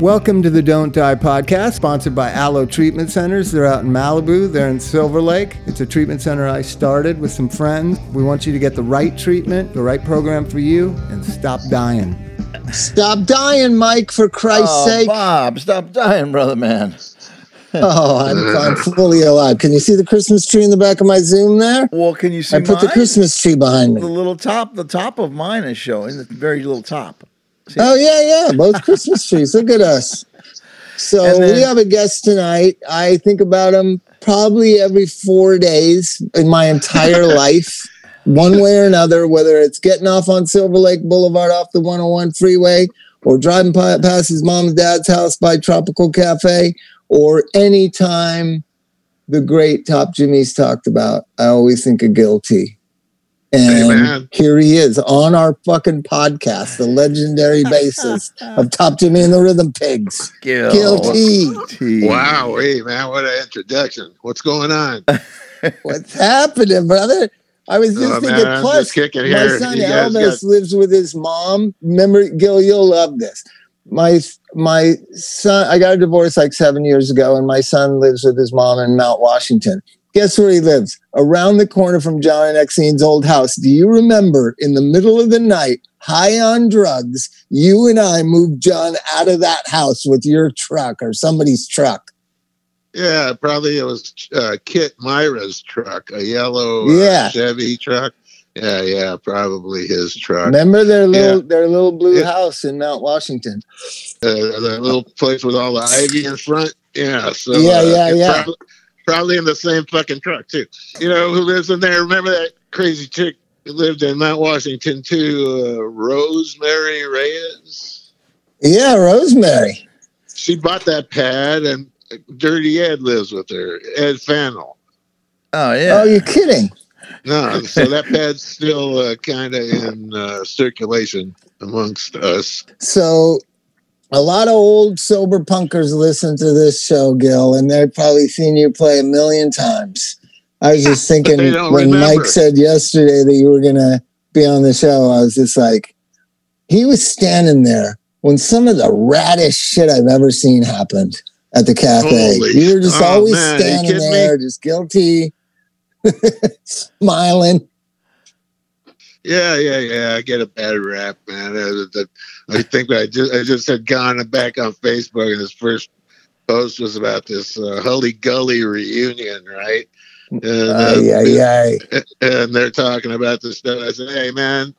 Welcome to the Don't Die podcast, sponsored by Aloe Treatment Centers. They're out in Malibu, they're in Silver Lake. It's a treatment center I started with some friends. We want you to get the right treatment, the right program for you, and stop dying. Stop dying, Mike, for Christ's Oh, sake. Bob, stop dying, brother man. Oh, I'm, I'm fully alive. Can you see the Christmas tree in the back of my Zoom there? Well, can you see I put the? Christmas tree behind me. The little top, the top of mine is showing. The very little top. Oh, yeah, yeah. Both Christmas trees. Look at us. So then- we have a guest tonight. I think about him probably every four days in my entire life, one way or another, whether it's getting off on Silver Lake Boulevard off the 101 freeway or driving pa- past his mom and dad's house by Tropical Cafe or anytime the great Top Jimmy's talked about, I always think of Guilty. And Amen. here he is on our fucking podcast, the legendary basis of Top Jimmy and the Rhythm Pigs. Gil- Guilty. T. Wow, hey man, what an introduction. What's going on? What's happening, brother? I was just Oh, thinking, man, plus, just my here. son You Elvis got- lives with his mom. Remember, Gil, you'll love this. My my son, I got a divorce like seven years ago, and my son lives with his mom in Mount Washington. Guess where he lives? Around the corner from John and Exene's old house. Do you remember in the middle of the night, high on drugs, you and I moved John out of that house with your truck or somebody's truck? Yeah, probably it was uh, Kit Myra's truck, a yellow uh, Chevy truck. Yeah, yeah, probably his truck. Remember their little Yeah. their little blue Yeah. house in Mount Washington? Uh, the little place with all the ivy in front. Yeah, so Yeah, uh, yeah, yeah. Probably in the same fucking truck too. You know who lives in there? Remember that crazy chick who lived in Mount Washington too, uh, Rosemary Reyes. Yeah, Rosemary. She bought that pad, and Dirty Ed lives with her, Ed Fannel. Oh yeah. Oh, you're kidding. No, so that pad's still uh, kind of in uh, circulation amongst us. So a lot of old sober punkers listen to this show, Gil, and they've probably seen you play a million times. I was just thinking when remember. Mike said yesterday that you were gonna be on the show, I was just like, he was standing there when some of the raddest shit I've ever seen happened at the cafe. Holy you were just oh, always man, standing kidding me? there, just guilty, smiling. Yeah, yeah, yeah. I get a bad rap, man. Uh, the- I think I just I just had gone back on Facebook, and his first post was about this uh, Hully Gully reunion, right? And, uh, Ay, ay, ay. and they're talking about this stuff. I said, "Hey, man,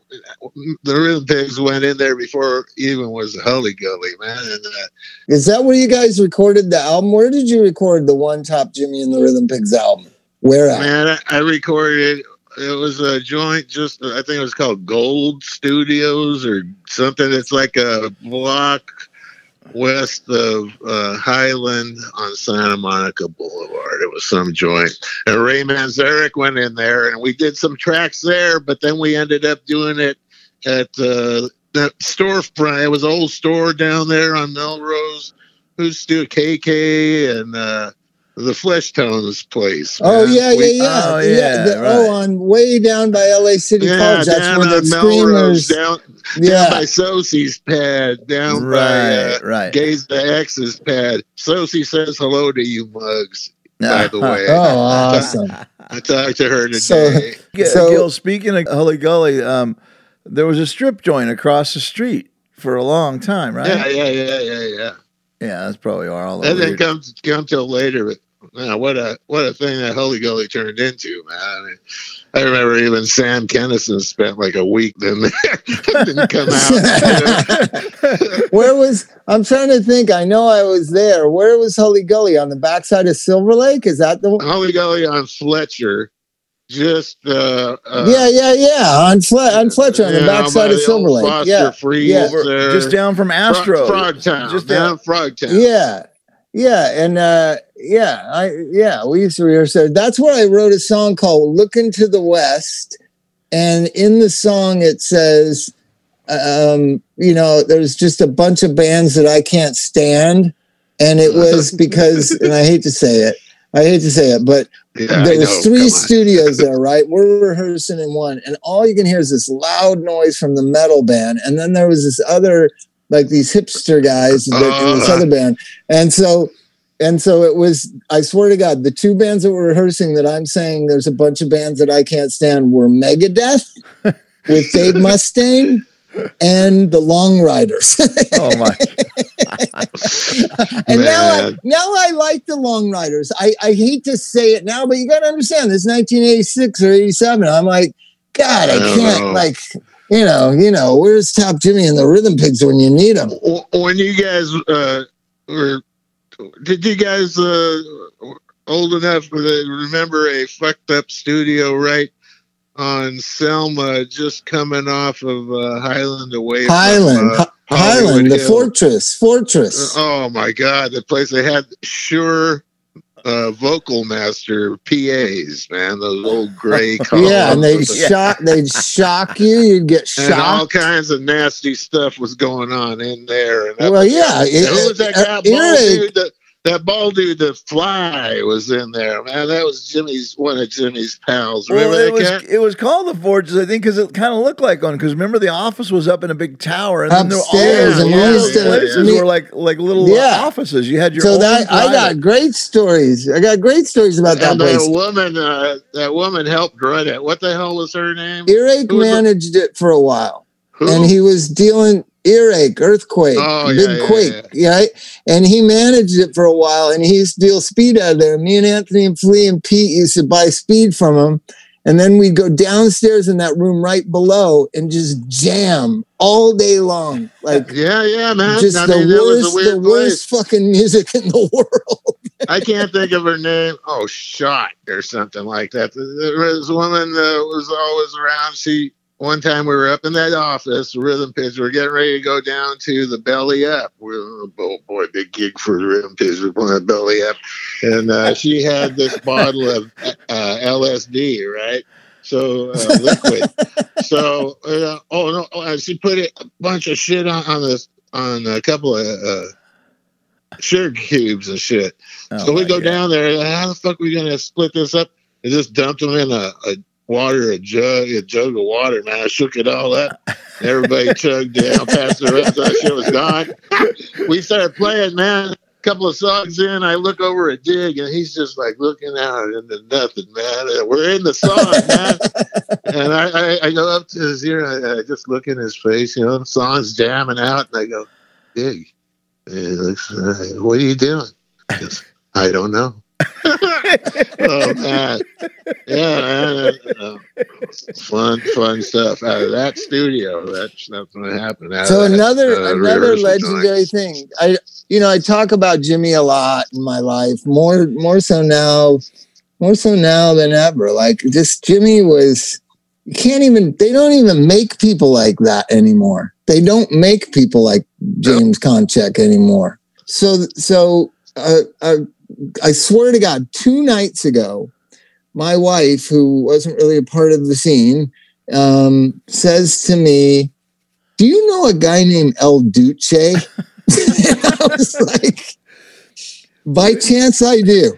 the Rhythm Pigs went in there before even was Hully Gully, man." And uh, Is that where you guys recorded the album? Where did you record the one top Jimmy and the Rhythm Pigs album? Where at? Man, I, I recorded. It was a joint. Just I think it was called Gold Studios or something. It's like a block west of uh, Highland on Santa Monica Boulevard. It was some joint. And Ray Manzarek went in there, and we did some tracks there. But then we ended up doing it at uh, that storefront. It was old store down there on Melrose. Who's still KK and. uh the Flesh Tones place. Oh yeah, yeah, We- yeah, Oh, yeah, the- right. Oh, on way down by LA City Yeah, College. That's down where the Melrose, screamers. down, down by Sosie's pad, down by uh, right. Gaze the X's pad. Sosie says hello to you, mugs. By the way, oh, awesome. I talked to her today. G- So- Gil, speaking of Hully Gully, um, there was a strip joint across the street for a long time, right? yeah, yeah, yeah, yeah, yeah. Yeah, that's probably where all That the didn't come come till later, but man, what a what a thing that Hully Gully turned into, man. I, mean, I remember even Sam Kinison spent like a week then didn't come out. Where was? I'm trying to think. I know I was there. Where was Hully Gully on the backside of Silver Lake? Is that the one? Hully Gully on Fletcher, just uh, uh yeah, yeah, yeah. On Fle- on Fletcher on the backside of the Silver Lake. Foster Yeah, Freeze yeah. there. just down from Astro. Frog, Frogtown. Just Just down- down Frogtown. Yeah. Yeah. And uh yeah, I yeah, we used to rehearse there. That's where I wrote a song called Looking to the West. And in the song it says, um, you know, there's just a bunch of bands that I can't stand. And it was because, and I hate to say it, I hate to say it, but Yeah, there was three studios there, right? We're rehearsing in one, and all you can hear is this loud noise from the metal band, and then there was this other like these hipster guys in this Uh. other band. And so, and so it was, I swear to God, the two bands that were rehearsing that I'm saying there's a bunch of bands that I can't stand were Megadeth with Dave Mustaine and the Long Ryders. Oh my! and now I now I like the Long Ryders. I, I hate to say it now, but you gotta understand this 1986 or 87. I'm like, God, I I can't know. like you know, you know, where's Top Jimmy and the Rhythm Pigs when you need them? When you guys uh, were, did you guys uh, old enough to remember a fucked up studio right on Selma, just coming off of uh, Highland away Highland, from uh, Highland, the Hill? Fortress, Fortress. Oh my God, the place they had sure. Uh, vocal master PAs, man, those old gray colors. yeah, and they'd shock, they'd shock you. You'd get and all kinds of nasty stuff was going on in there. And Well, yeah, it- who was that uh, guy, bald earache. dude? That, that bald dude, the fly, was in there. Man, that was Jimmy's one of Jimmy's pals. Remember Well, that it was cat? it was called the Fortress, I think, because it kind of looked like one. Because remember, the office was up in a big tower, and then there were all Upstairs, those and we little used to- places me- were like like little uh, Yeah. offices. You had your So own that I got great stories. I got great stories about that And place. that woman, uh, that woman helped run it. What the hell was her name? Earache Who was it? managed it for a while. Who? and he was dealing earache, earthquake, Oh, big yeah, yeah, quake, right? And he managed it for a while, and he used to deal speed out of there. Me and Anthony and Flea and Pete used to buy speed from him, and then we'd go downstairs in that room right below and just jam all day long, like. yeah, yeah, man. Just I the mean, that was a worst, the place. worst fucking music in the world. I can't think of her name. Oh, Shot or something like that. There was a woman that was always around. She one time we were up in that office, the Rhythm Pigs. We are getting ready to go down to the belly up. We're oh boy, big gig for the Rhythm Pigs. We're to belly up, and uh, she had this bottle of uh, LSD, right? So uh, liquid. so uh, oh no, uh, she put a bunch of shit on, on this on a couple of. Uh, sugar cubes and shit. Oh, So we go God. down there. How the fuck are we gonna split this up? And just dumped them in a, a water, a jug, a jug of water. Man, I shook it all up. Everybody chugged down, passed the rest of that shit was gone. we started playing, man. A couple of songs in, I look over at Dig, and he's just like looking out into nothing, man. We're in the song, man. and I, I, I go up to his ear, and I, I just look in his face, you know, the song's jamming out, and I go, Dig. Looks, uh, what are you doing? Goes, I don't know. oh man, yeah, man. Uh, fun, fun stuff out of that studio. That's that's what happened. Out So that, another uh, another legendary thing. I you know I talk about Jimmy a lot in my life. More more so now, more so now than ever. Like just Jimmy was. You can't even. They don't even make people like that anymore. They don't make people like James Koncek anymore. So so uh, uh, I swear to God, two nights ago, my wife, who wasn't really a part of the scene, um, says to me, do you know a guy named El Duce? I was like, by chance I do.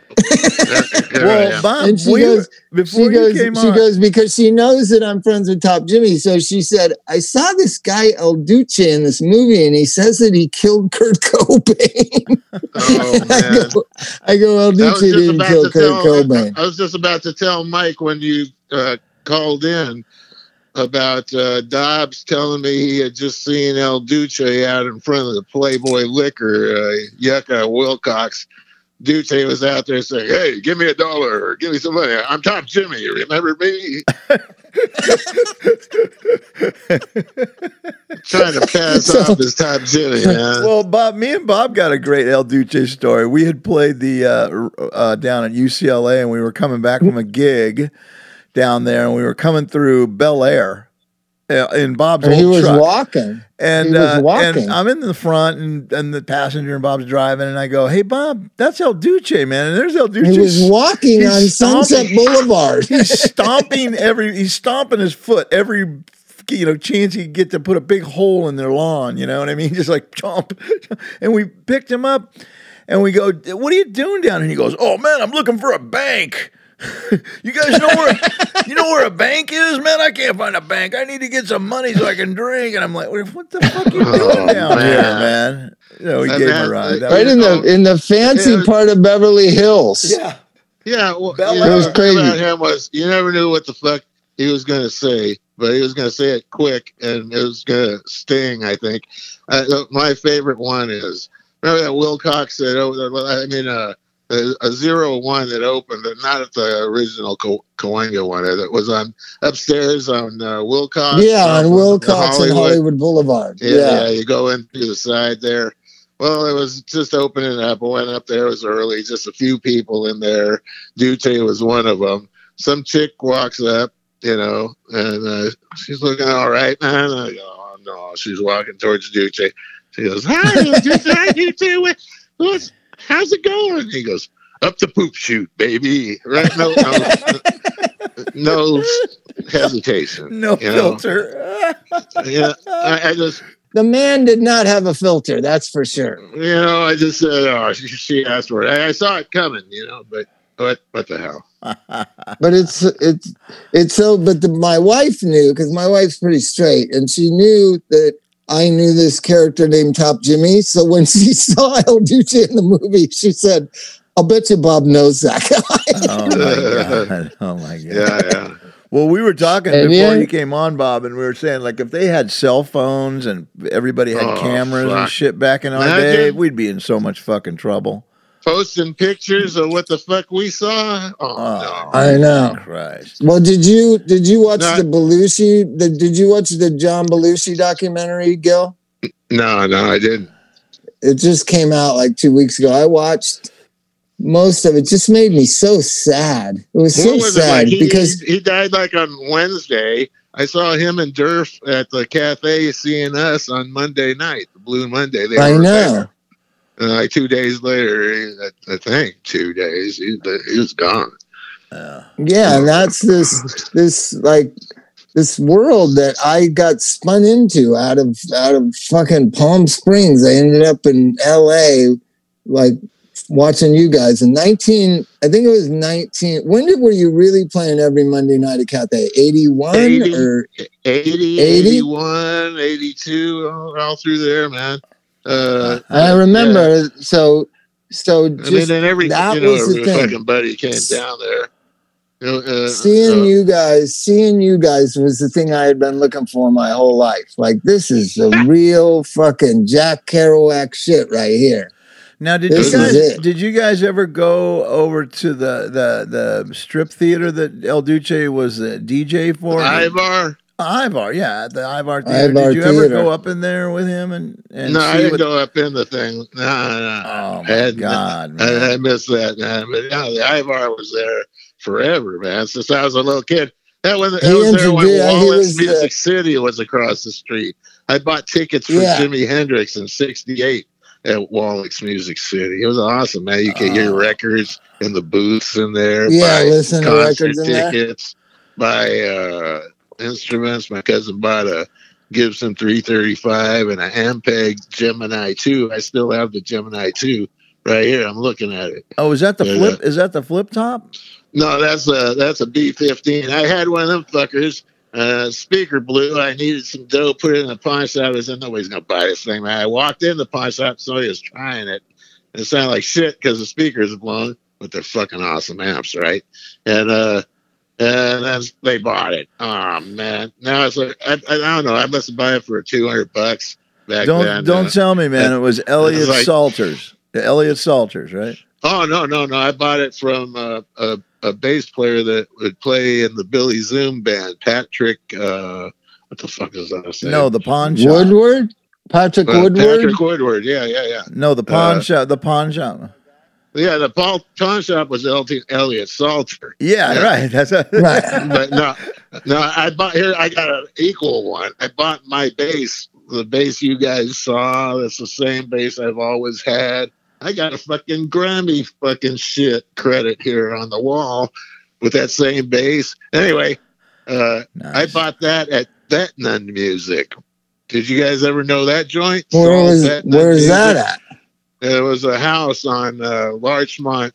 Yeah, Well. Bob, And she we, goes- before she goes, you came she on, goes, because she knows that I'm friends with Top Jimmy. So she said, I saw this guy El Duce in this movie, and he says that he killed Kurt Cobain. Oh I go, I go, El I Duce didn't kill Kurt tell. Cobain. I was just about to tell Mike when you uh, called in about uh, Dobbs telling me he had just seen El Duce out in front of the Playboy Liquor, uh, Yucca Wilcox. Duce was out there saying, "Hey, give me a dollar or give me some money. I'm Top Jimmy. Remember me?" Trying to pass So- off as Top Jimmy, man. Well, Bob, me and Bob got a great El Duce story. We had played the uh, uh, down at UCLA, and we were coming back from a gig down there, and we were coming through Bel Air in Bob's And old he was truck. walking. and he was uh, walking. and I'm in the front, and, and the passenger and Bob's driving, and I go, "Hey, Bob, that's El Duce, man." And there's El Duce. He was walking he's on Sunset Boulevard. he's stomping every he's stomping his foot every you know chance he get to put a big hole in their lawn you know what i mean just like chomp and we picked him up and we go what are you doing down here and he goes oh man i'm looking for a bank you guys know where you know where a bank is, man? I can't find a bank. I need to get some money so I can drink. And I'm like, what the fuck are you doing Oh, down here, man. man? You know, he And gave him that- a ride. That Right in the in the fancy Yeah. part of Beverly Hills. yeah. Yeah, well, Bel you know, It was the thing about crazy. him was you never knew what the fuck he was going to say, but he was going to say it quick and it was going to sting. I think. Uh, my favorite one is remember that Wilcox said, "Oh, I mean, uh, a, a zero one that opened, not at the original Cahuenga one. It was on upstairs on uh, Wilcox. Yeah, on Wilcox and Hollywood Boulevard. yeah, Yeah. yeah, you go in through the side there. Well, it was just opening up. I went up there. It was early, just a few people in there. Dute was one of them. Some chick walks up, you know, and uh, she's looking all right. And I go, oh, no, she's walking towards Dute. She goes, hi, Dute, hi, Dute. What- What's, how's it going? He goes, up the poop chute, baby. Right? No, no, no hesitation. No you know? filter. Yeah, I, I just The man did not have a filter, that's for sure. You know, I just said, "Oh, she, she asked for it." I, I saw it coming, you know, but what, what the hell? But it's it's it's so. But the, my wife knew because my wife's pretty straight, and she knew that I knew this character named Top Jimmy. So when she saw El Duce in the movie, she said, "I'll bet you Bob knows that guy." oh my god! Oh my god! Yeah, yeah. Well, we were talking And before yeah. you came on, Bob, and we were saying like if they had cell phones and everybody had Oh, cameras and shit back in our Imagine. day, we'd be in so much fucking trouble. Posting pictures of what the fuck we saw. Oh, Oh, no. I know. Christ. Well, did you did you watch No. the Belushi? The, did you watch the John Belushi documentary, Gil? no, no, I didn't. It just came out like two weeks ago. I watched most of it. Just made me so sad. It was so was sad like? He, because he, he died like on Wednesday. I saw him and Durf at the cafe seeing us on Monday night, the Blue Monday. They I were know. there. And like two days later, I, I think two days, he, he was gone. Yeah. Yeah, and that's this this like this world that I got spun into out of out of fucking Palm Springs. I ended up in LA like watching you guys in 19 I think it was 19 when did were you really playing every Monday night at Cathay 81 80. or 80, 80? 81, 82, all, all through there, man. Uh, I remember so so I mean, just and every that you know, was the every thing. fucking buddy came down there. You know, uh, seeing uh, you guys seeing you guys was the thing i had been looking for my whole life like this is the real fucking jack kerouac shit right here Now, did This you guys did you guys ever go over to the the the strip theater that El Duce was a DJ for? Ivar. Ivar, yeah, the Ivar theater. Ivar did you ever go up in there with him and and No, I didn't what- go up in the thing. No, no. Oh I my had- god, man. I, I missed that. Man. But yeah, the Ivar was there forever, man, since I was a little kid. That was, that He was there when introduced- Wallichs was the- Music City was across the street. I bought tickets for Yeah. Jimi Hendrix in '68 at Wallichs Music City. It was awesome, man. You could Oh. hear records in the booths in there. Yeah, buy listen to concert records in there. tickets, buy uh, instruments. My cousin bought a Gibson 335 and an Ampeg Gemini 2. I still have the Gemini 2 right here. I'm looking at it. oh, is that the Yeah, flip? Is that the flip top? No, that's a that's a B15. I had one of them fuckers. Uh, speaker blew. I needed some dough. Put it in the pawn shop. I said nobody's gonna buy this thing, man. I walked in the pawn shop. Somebody was trying it. It sounded like shit because the speakers are blown, but they're fucking awesome amps, right? And uh, and then they bought it. Oh man, now it's like I, I don't know. I must have bought it for two hundred bucks back Don't then. don't Uh, tell me, man. It was Elliot like- Salters. Elliot Salters, right? Oh no, no, no! I bought it from uh, a a bass player that would play in the Billy Zoom band, Patrick. Uh, what the fuck is that? name? No, the pawn shop. woodward patrick Uh, woodward Patrick Woodward. Yeah, yeah, yeah. No, the pawn Uh, shop. The pawn shop. Yeah, the Paul pawn shop was LT, Elliot Salter, Yeah, Yeah. right. That's a, Right. but no, no. I bought here. I got an equal one. I bought my bass, the bass you guys saw. That's the same bass I've always had. I got a fucking Grammy fucking shit credit here on the wall with that same bass. Anyway, uh, I bought that at Betnan Music. Did you guys ever know that joint? where Saul was Betnan where is that at There was a house on uh, Larchmont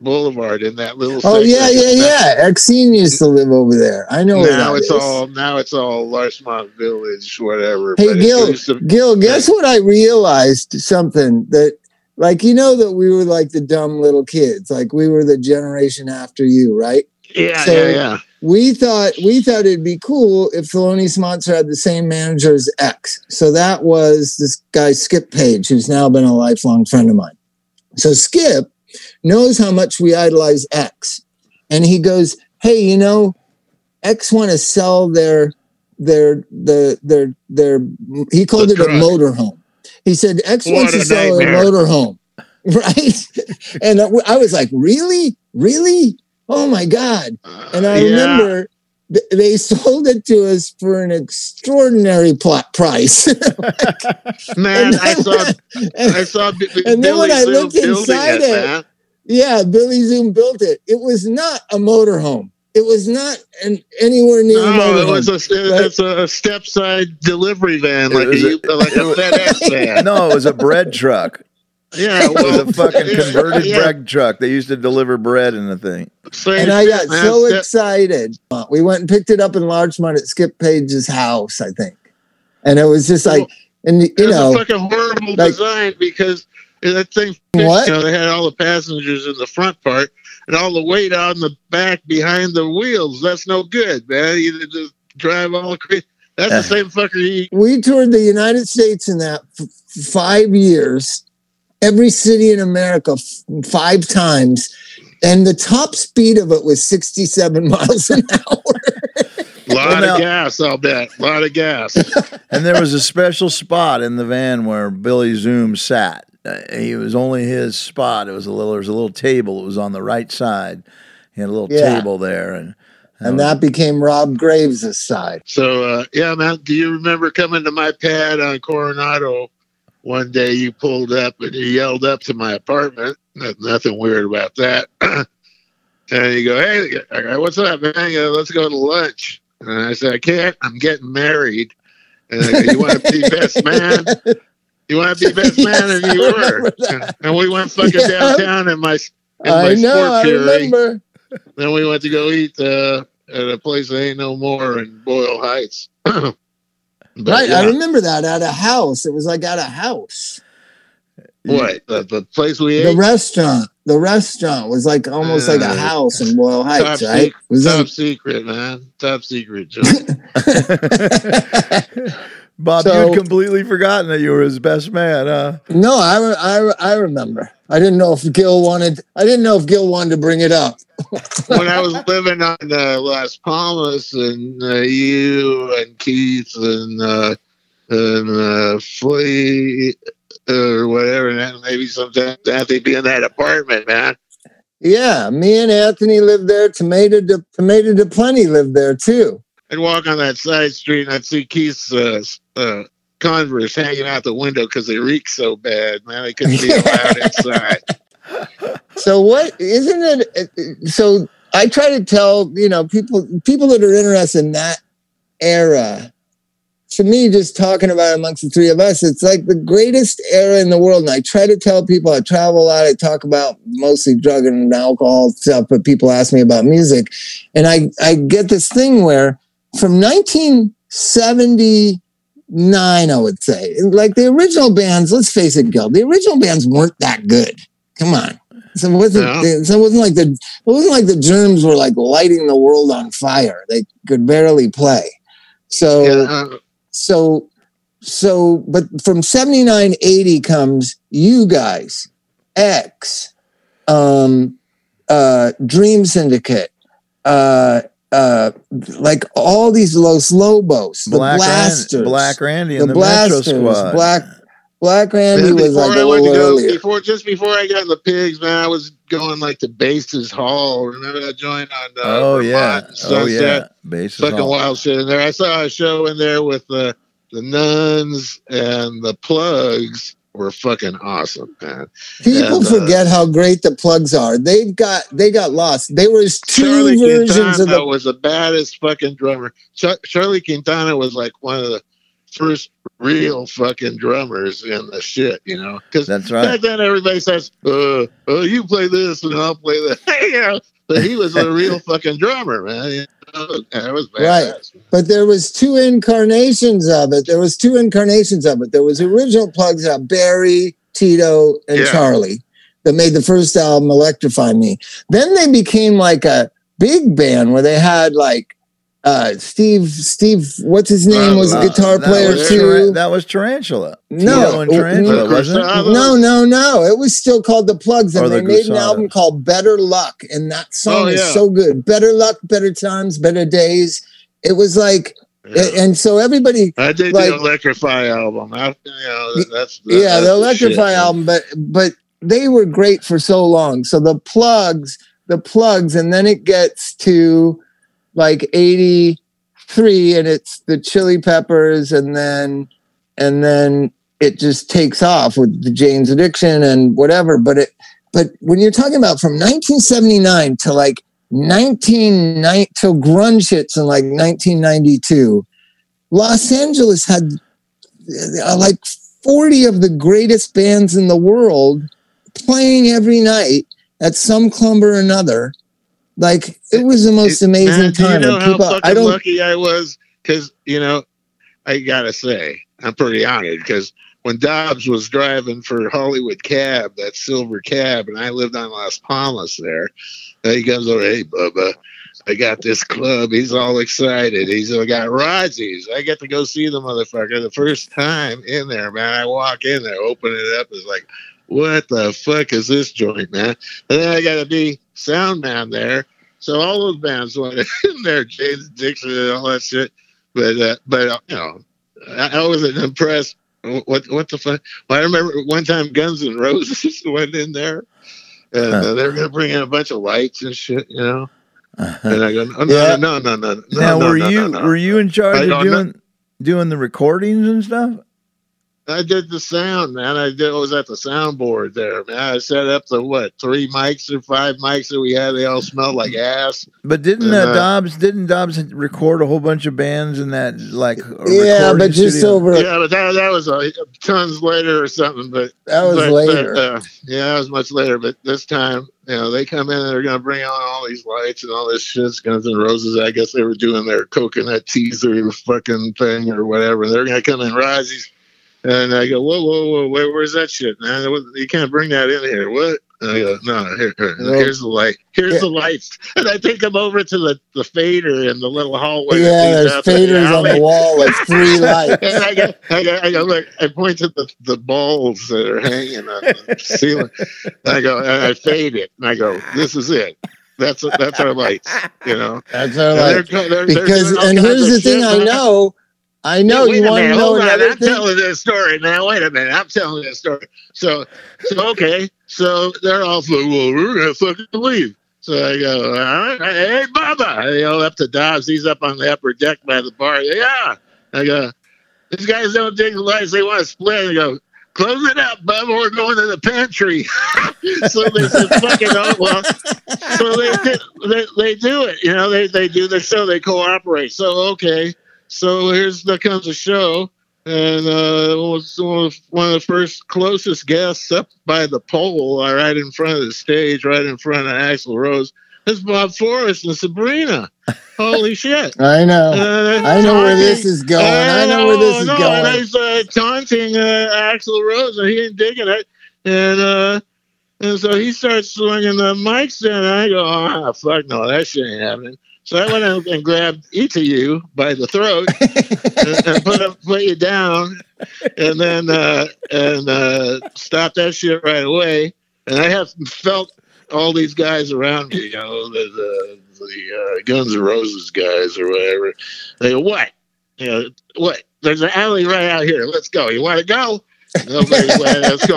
Boulevard in that little. Oh section. yeah, yeah, yeah. Exene used to live over there. I know. where Now that it's is. all now it's all Larchmont Village, whatever. Hey but Gil, to- Gil, guess what I realized something that like you know that we were like the dumb little kids, like we were the generation after you, right? yeah, so- yeah, yeah. We thought we thought it'd be cool if Thelonious Monster had the same manager as X. So that was this guy Skip Page, who's now been a lifelong friend of mine. So Skip knows how much we idolize X, and he goes, "Hey, you know, X want to sell their their the their their he called The it a truck. motorhome. He said X What wants to sell nightmare. a motorhome, right? and I was like, really, really? Oh my god! And I Uh, Yeah. remember th- they sold it to us for an extraordinary plot price. man, And I then- saw I saw B- B- And then Billy when I Zoom looked inside it, it, yeah, Billy Zoom built it. It was not a motorhome. It was not an anywhere near No, it was a it's a step side delivery van, like a, was a- U- like a FedEx van. no, it was a bread truck. Yeah, It was a fucking converted yeah, bread truck. They used to deliver bread in the thing. same and I got man. so excited. We went and picked it up in Larchmont at Skip Page's house, I think. And it was just like, and you It was know, a fucking horrible like- design because that thing, What? you know, they had all the passengers in the front part and all the weight on the back behind the wheels. That's no good, man. You just drive all crazy. That's Uh. the same fucker you we toured the United States in that f- five years, every city in America f- five times, and the top speed of it was 67 miles an hour. A lot Well, now- of gas, I'll bet. A lot of gas. And there was a special spot in the van where Billy Zoom sat. Uh, he was only his spot. It was a little. There was a little table. It was on the right side. He had a little Yeah. table there, and and that became Rob Graves' side. So, uh, yeah, man, do you remember coming to my pad on Coronado one day? You pulled up and you yelled up to my apartment. Nothing weird about that. and you go, hey, what's up, man? Go, Let's go to lunch. And I said, I can't. I'm getting married. And I go, you want to be best man? You want to be best man? And you Yes, were. And we went fucking Yeah. downtown in my, in my I know, sport I remember. Then we went to go eat uh, at a place that ain't no more in Boyle Heights. But Right, yeah. I remember that at a house. It was like at a house. What the, the place we ate The ate? restaurant, the restaurant was like almost like a Uh, house in Boyle Heights, top right? sec- It was Top in- secret, man. Top secret. Joe. Bob, So- you'd completely forgotten that you were his best man. Huh? No, I, I, I remember. I didn't know if Gil wanted. I didn't know if Gil wanted to bring it up. when I was living on uh, Las Palmas, and uh, you and Keith and uh, and uh, Flea or whatever, and maybe sometimes Anthony be in that apartment, man. Yeah, me and Anthony lived there. Tomato de Tomata du Plenty lived there too. I'd walk on that side street and I'd see Keith's uh, uh, Converse hanging out the window because they reek so bad, man. They couldn't be allowed inside. So what isn't it? So I try to tell you know people people that are interested in that era. To me, just talking about it amongst the three of us, it's like the greatest era in the world. And I try to tell people I travel a lot. I talk about mostly drug and alcohol stuff, but people ask me about music, and I I get this thing where from 1979, I would say, like the original bands. Let's face it, Gil, the original bands weren't that good. Come on. So it wasn't. Yeah. So it wasn't like the. It wasn't like the germs were like lighting the world on fire. They could barely play. So Yeah, uh, so so. But from seventy nine eighty comes you guys, X, um, uh, Dream Syndicate, uh, uh, like all these Los Lobos, the Black, Blasters, Ran- Black Randy the and the, Metro Blasters, Squad. Black Black Randy man, was before like I a went to go, earlier. before just before I got in the pigs, man, I was going like to Baces Hall. Remember that joint on uh, oh Vermont yeah, and oh yeah, Baces fucking all- wild shit in there. I saw a show in there with the the nuns and the Plugz were fucking awesome, man. People And, uh, forget how great the Plugz are. They've got they got lost. There was two Charlie versions Quintana of the was the baddest fucking drummer. Char- Charlie Quintana was like one of the first real fucking drummers in the shit, you know. Because That's back right. then everybody says, uh, "Oh, you play this and I'll play that," you know. But he was a real fucking drummer, man. You know? That was badass. But there was two incarnations of it. There was two incarnations of it. There was original Plugz out Barry, Tito, and Yeah. Charlie that made the first album Electrify Me. Then they became like a big band where they had like uh Steve Steve what's his name Uh, was a guitar that player was too. That was Tarantula. No, Tarantula, no. wasn't it? No, no, no. It was still called the Plugz, and Or the they made an album called Better Luck, and that song Oh, is yeah. so good. Better luck, better times, better days. It was like, Yeah. and so everybody I did like- the Electrify album. I, you know, that's yeah, that's the Electrify shit. album, but but they were great for so long. So the Plugz, the Plugz, and then it gets to like 83 and it's the chili peppers and then and then it just takes off with the Jane's addiction and whatever. But it but when you're talking about from 1979 to like 1990 till grunge hits in like 1992, Los Angeles had uh, like 40 of the greatest bands in the world playing every night at some club or another. Like it was the most amazing Man, do time. you know And how fucking I don't. lucky I was? Because you know, I gotta say, I'm pretty honored because when Dobbs was driving for Hollywood Cab, that silver cab, and I lived on Las Palmas there, uh, he comes over, hey Bubba. I got this club. He's all excited. He's I got Rodgers. I get to go see the motherfucker the first time in there, man. I walk in there, open it up, it's like, what the fuck is this joint, man? And then I got to be sound man there. So all those bands went in there, Jane's Addiction and all that shit. But uh, but uh, you know, I, I wasn't impressed. What what the fuck? Well, I remember one time Guns N' Roses went in there, and uh, they were gonna bring in a bunch of lights and shit, you know. And I go, no, Yeah. no, no, no, no, no. now, no, were no, you no. were you in charge I of doing doing the recordings and stuff? I did the sound, man. I did. I was at the soundboard there, man. I set up the what three mics or five mics that we had. They all smelled like ass. But didn't uh, Uh, Dobbs didn't Dobbs record a whole bunch of bands in that like Yeah, recording but just studio? over Yeah, but that that was uh, tons later or something. But that was but, later. But, uh, yeah, that was much later. But this time, you know, they come in and they're going to bring on all these lights and all this shit. Guns and Roses. I guess they were doing their coconut teaser fucking thing or whatever. And They're going to come in Rosie's. And I go, whoa, whoa, whoa, where, where's that shit, man? You can't bring that in here. What? And I go, no, here, here, here's the light. Here's Yeah. the lights. And I take them over to the, the fader in the little hallway. yeah, there's to the faders on the wall, like three lights. And I go, I go, I go, look, I point to the, the balls that are hanging on the ceiling. I go, and I fade it. And I go, this is it. That's that's our lights, you know. That's our And light. they're they're- they're Because and here's the thing I know. I know wait you want to know hold on, another I'm thing. telling this story now. Wait a minute, I'm telling this story. So, so okay, so they're all like, well, we're gonna fucking leave. So I go, all right, hey, Bubba. I go up to Dobbs. He's up on the upper deck by the bar. Yeah. I go, these guys don't dig the lights. They want to split. I go, close it up, Bubba. We're going to the pantry. so they said, fucking, oh, well. So they, they, they do it. You know, they, they do the show. They cooperate. So, okay. So here's there comes a show, and uh, was one of the first closest guests up by the pole, uh, right in front of the stage, right in front of Axl Rose. Is Bob Forrest and Sabrina. Holy shit! I know. Uh, I know where this is going. I know where this is no, And going. he's uh, taunting uh, Axl Rose, and he ain't digging it. And uh, and so he starts swinging the mics, and I go, oh, fuck no, that shit ain't happening. So I went out and grabbed each of you by the throat and, and put, up, put you down, and then uh, and uh, stop that shit right away. And I have felt all these guys around me, you know, the the, the uh, Guns N' Roses guys or whatever. They go, what? You know, what? There's an alley right out here. Let's go. You want to go? Nobody's let's go.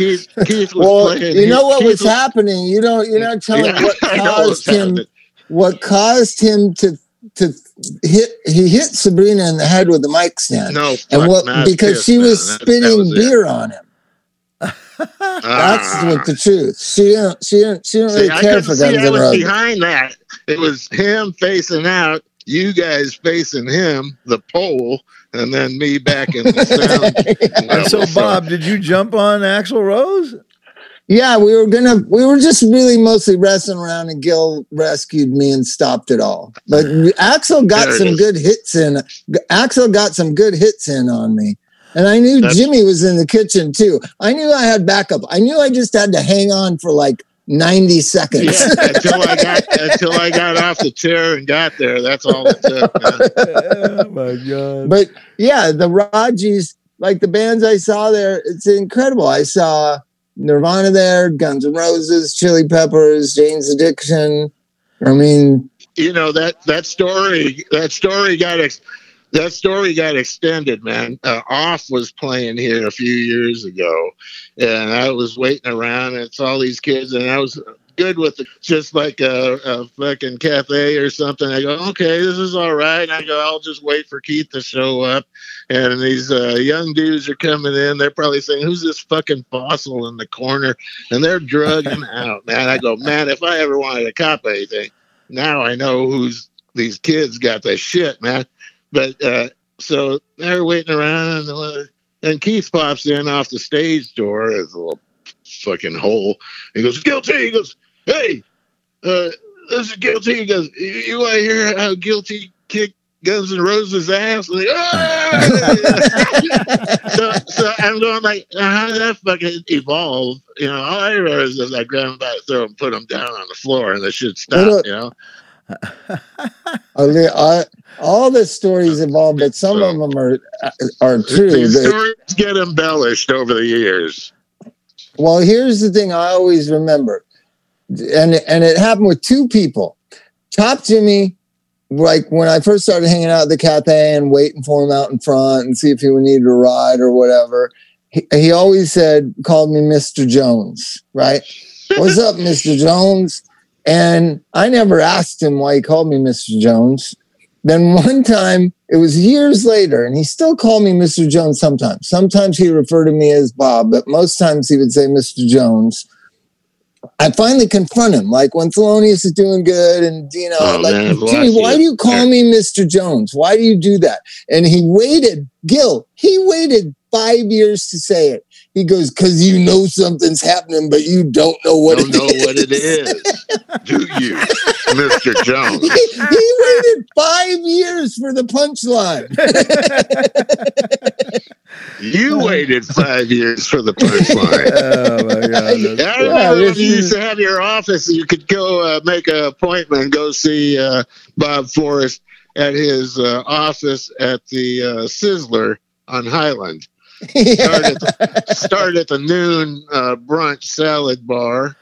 Keith, Keith was well, playing. you know what Keith was happening. You don't. You're not telling Yeah, what caused him. happening. What caused him to to hit? He hit Sabrina in the head with the mic stand. No, and what because pissed, she man. was That- that spitting was it. beer on him. That's Ah. what the truth. She didn't. She didn't. She didn't See, really care for see Guns I was behind that. It was him facing out, you guys facing him, the pole, and then me back in the sound. And so. Bob, did you jump on Axl Rose? Yeah, we were gonna. We were just really mostly wrestling around, and Gil rescued me and stopped it all. But Axl got There some good hits in. Axl got some good hits in on me, and I knew That's- Jimmy was in the kitchen too. I knew I had backup. I knew I just had to hang on for like ninety seconds. Yeah, until I got until I got off the chair and got there. That's all it took. man. oh my god! but yeah, the Rajis, like the bands I saw there, it's incredible. I saw Nirvana there, Guns N' Roses, Chili Peppers, Jane's Addiction. I mean, you know that that story that story got ex- that story got extended man. Uh, off was playing here a few years ago and i was waiting around and it's all these kids and i was good with it. Just like a, a fucking cafe or something. I go okay this is all right. I go i'll just wait for keith to show up. And these uh, young dudes are coming in. They're probably saying who's this fucking fossil in the corner? And they're drugging out man. I go man if i ever wanted to cop anything now I know who's these kids got the shit, man. But uh, so they're waiting around, and, uh, and Keith pops in off the stage door as a little fucking hole. He goes, "Guilty." He goes, "Hey, uh, this is guilty." He goes, "You, you want to hear how guilty kicked Guns N' Roses ass?" And they, "Ah!" so, so I'm going like, how did that fucking evolve? You know, all I remember is that I grabbed him by the throat and put him down on the floor, and the shit stopped. You know, okay, I, all the stories involved, but some of them are are true. these The- stories get embellished over the years. well, here's the thing I always remember, and and it happened with two people. Top Jimmy, like when I first started hanging out at the cafe and waiting for him out in front and see if he would need a ride or whatever. He, he always said, called me Mr. Jones, right? What's up, Mr. Jones? And I never asked him why he called me Mr. Jones. Then one time, it was years later, and he still called me Mr. Jones sometimes. Sometimes he referred to me as Bob, but most times he would say Mr. Jones. I finally confront him, like when Thelonious is doing good, and you know, Oh, like man, Jimmy, why do you call me Mr. Jones? Why do you do that? And he waited, Gil, he waited five years to say it. He goes, because you know something's happening, but you don't know what Don't it know is." what it is, do you, Mister Jones? he, he waited five years for the punchline. You waited five years for the punchline. oh my god! I remember Yeah, when you used to have your office, you could go uh, make an appointment and go see uh, Bob Forrest at his uh, office at the uh, Sizzler on Highland. Start at the, start at the noon uh, brunch salad bar.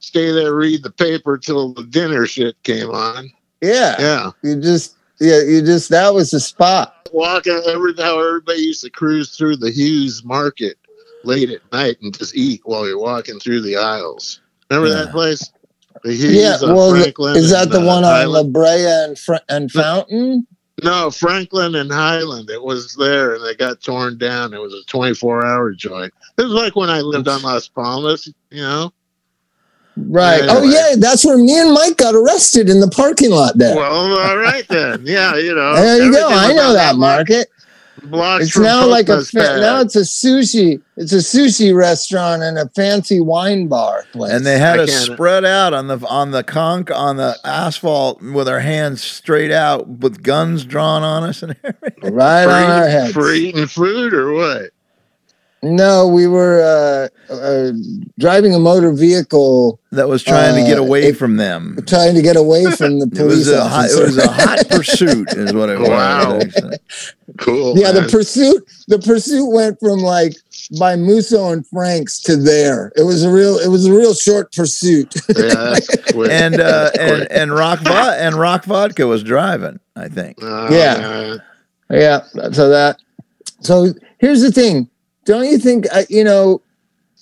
Stay there, read the paper till the dinner shit came on. yeah, Yeah, you just, yeah, you just, that was the spot. walking every how everybody used to cruise through the Hughes Market late at night and just eat while you're walking through the aisles. Remember Yeah. that place? The Hughes Yeah, well, Franklin. is that and, the uh, one on La Brea and, Fr- and Fountain? No, Franklin and Highland. It was there, and they got torn down. It was a 24-hour joint. It was like when I lived on Las Palmas. You know. Right. Oh, anyway. Oh, yeah, that's where me and Mike got arrested in the parking lot there. Well, all right then. Yeah, you know. there you go. I know that market. Blocks It's from now like a fa- now it's a sushi. It's a sushi restaurant and a fancy wine bar place. And they had I us spread out on the on the conk on the asphalt with our hands straight out with guns drawn on us and everything. right for, on our eating- heads. for eating food or what? No, we were uh, uh, driving a motor vehicle, That was trying to get Uh, away it- from them. trying to get away from the It was police hot, it was a hot pursuit, is what it was. Wow. Cool. yeah, the pursuit. The pursuit went from like by Musso and Frank's to there. It was a real. It was a real short pursuit. yeah, that's quick. And uh, That's and quick. and rock Vo- and rock vodka was driving. I think. Oh, Yeah. man. Yeah. So that. So here's the thing. Don't you think? Uh, you know,